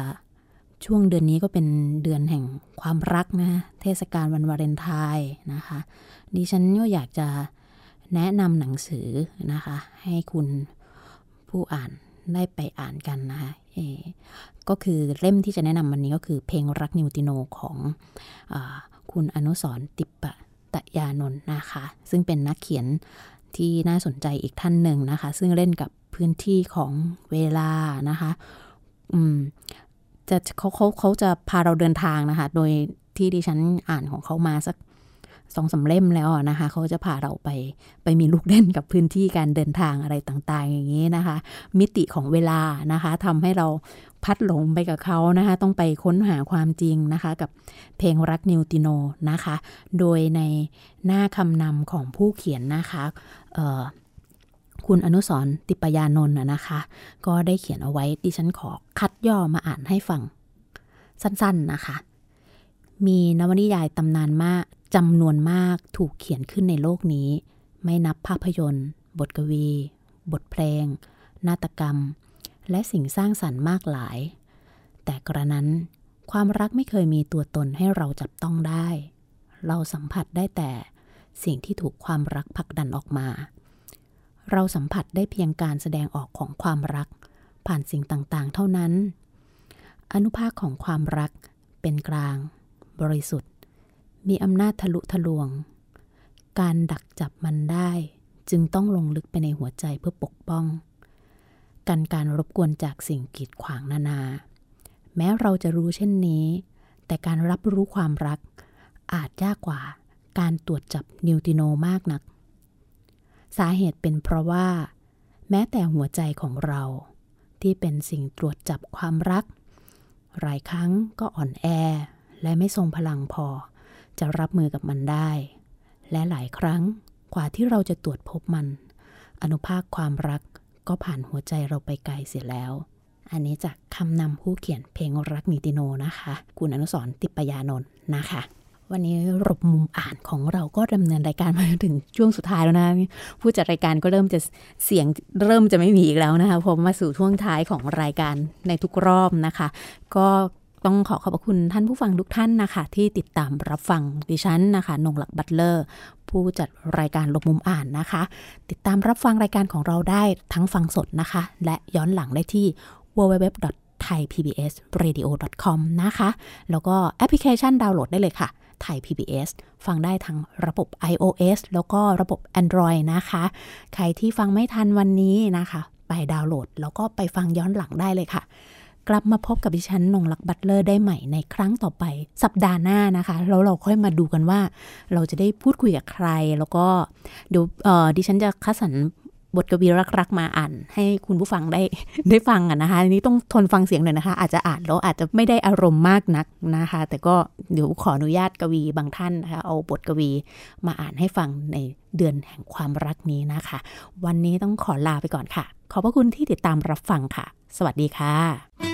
ช่วงเดือนนี้ก็เป็นเดือนแห่งความรักนะ เทศกาลวันวาเลนไทน์นะคะ ดิฉันก็อยากจะแนะนำหนังสือนะคะ ให้คุณผู้อ่านได้ไปอ่านกันนะคะก็คือเล่มที่จะแนะนำวันนี้ก็คือเพลงรักนิวติโนของอคุณอนุสรติปปะตะยานนท์นะคะ ซึ่งเป็นนักเขียน ที่น่าสนใจอีกท่านหนึ่งนะคะ ซึ่งเล่นกับพื้นที่ของเวลานะคะ อืมจะเขาเขาเขาจะพาเราเดินทางนะคะ โดยที่ดิฉันอ่านของเขามาสัก สองสาเล่มแล้วนะคะ เขาจะพาเราไปไปมีลูกเล่นกับพื้นที่การเดินทางอะไรต่างๆ อย่างนี้นะคะ มิติของเวลานะคะทำให้เราพัดหลงไปกับเขานะคะ ต้องไปค้นหาความจริงนะคะ กับเพลงรักนิวติโนนะคะ โดยในหน้าคำนำของผู้เขียนนะคะคุณอนุสรติปยานนท์นะคะ ก็ได้เขียนเอาไว้ดิฉันขอคัดย่อมาอ่านให้ฟัง สั้นๆนะคะ มีนวนิยายตำนานมาก จำนวนมากถูกเขียนขึ้นในโลกนี้ ไม่นับภาพยนตร์ บทกวี บทเพลง นาฏกรรม และสิ่งสร้างสรรค์มากหลาย แต่กระนั้น ความรักไม่เคยมีตัวตนให้เราจับต้องได้ เราสัมผัสได้แต่สิ่งที่ถูกความรักผลักดันออกมา เราสัมผัสได้เพียงการแสดงออกของความรัก ผ่านสิ่งต่างๆ เท่านั้น อนุภาคของความรักเป็นกลาง บริสุทธิ์ มีอำนาจทะลุทะลวง การดักจับมันได้จึงต้องลงลึกไปในหัวใจเพื่อปกป้อง กันการรบกวนจากสิ่งกีดขวางนานา แม้เราจะรู้เช่นนี้ แต่การรับรู้ความรัก อาจยากกว่าการตรวจจับนิวติโนมากนัก สาเหตุเป็นเพราะว่า แม้แต่หัวใจของเรา ที่เป็นสิ่งตรวจจับความรัก หลายครั้งก็อ่อนแอและไม่ทรงพลังพอ จะรับมือกับมันได้ และหลายครั้งกว่าที่เราจะตรวจพบมัน อนุภาคความรักก็ผ่านหัวใจเราไปไกลเสียแล้ว อันนี้จากคำนำผู้เขียนเพลงรักนิติโนนะคะ คุณอนุสรติปยานนท์นะคะวันนี้รบมุมอ่านของเราก็ดำเนินรายการมาถึงช่วงสุดท้ายแล้วนะผู้จัดรายการก็เริ่มจะเสียงเริ่มจะไม่มีอีกแล้วนะคะพอมาสู่ช่วงท้ายของรายการในทุกรอบนะคะ ก็ ต้องขอขอบคุณท่านผู้ฟังทุกท่านนะคะ ที่ติดตามรับฟังดิฉันนะคะ นงหลักบัตเลอร์ ผู้จัดรายการลบมุมอ่านนะคะ ติดตามรับฟังรายการของเราได้ทั้งฟังสดนะคะ และย้อนหลังได้ที่ www thaipbsradio.com นะคะ แล้วก็แอปพลิเคชันดาวน์โหลดได้เลยค่ะ ไทย PBS ฟังได้ทั้งระบบ iOS แล้วก็ระบบ Android นะคะ ใครที่ฟังไม่ทันวันนี้นะคะ ไปดาวน์โหลด แล้วก็ไปฟังย้อนหลังได้เลยค่ะ กลับมาพบกับดิฉันนงลักบัตเลอร์ได้ใหม่ในครั้งต่อไป สัปดาห์หน้านะคะแล้วเราค่อยมาดูกันว่า เราจะได้พูดคุยกับใคร แล้วก็เดี๋ยวดิฉันจะคัดสรรบทกวีรักๆมาอ่าน ให้คุณผู้ฟังได้ได้ฟังอะนะคะนี้ต้องทนฟังเสียงหน่อยนะคะ อาจจะอ่านแล้วอาจจะไม่ได้อารมณ์มากนักนะคะ แต่ก็เดี๋ยวขออนุญาตกวีบางท่านนะคะเอาบทกวีมาอ่านให้ฟังในเดือนแห่งความรักนี้นะคะ วันนี้ต้องขอลาไปก่อนค่ะ ขอบพระคุณที่ติดตามรับฟังค่ะ สวัสดีค่ะ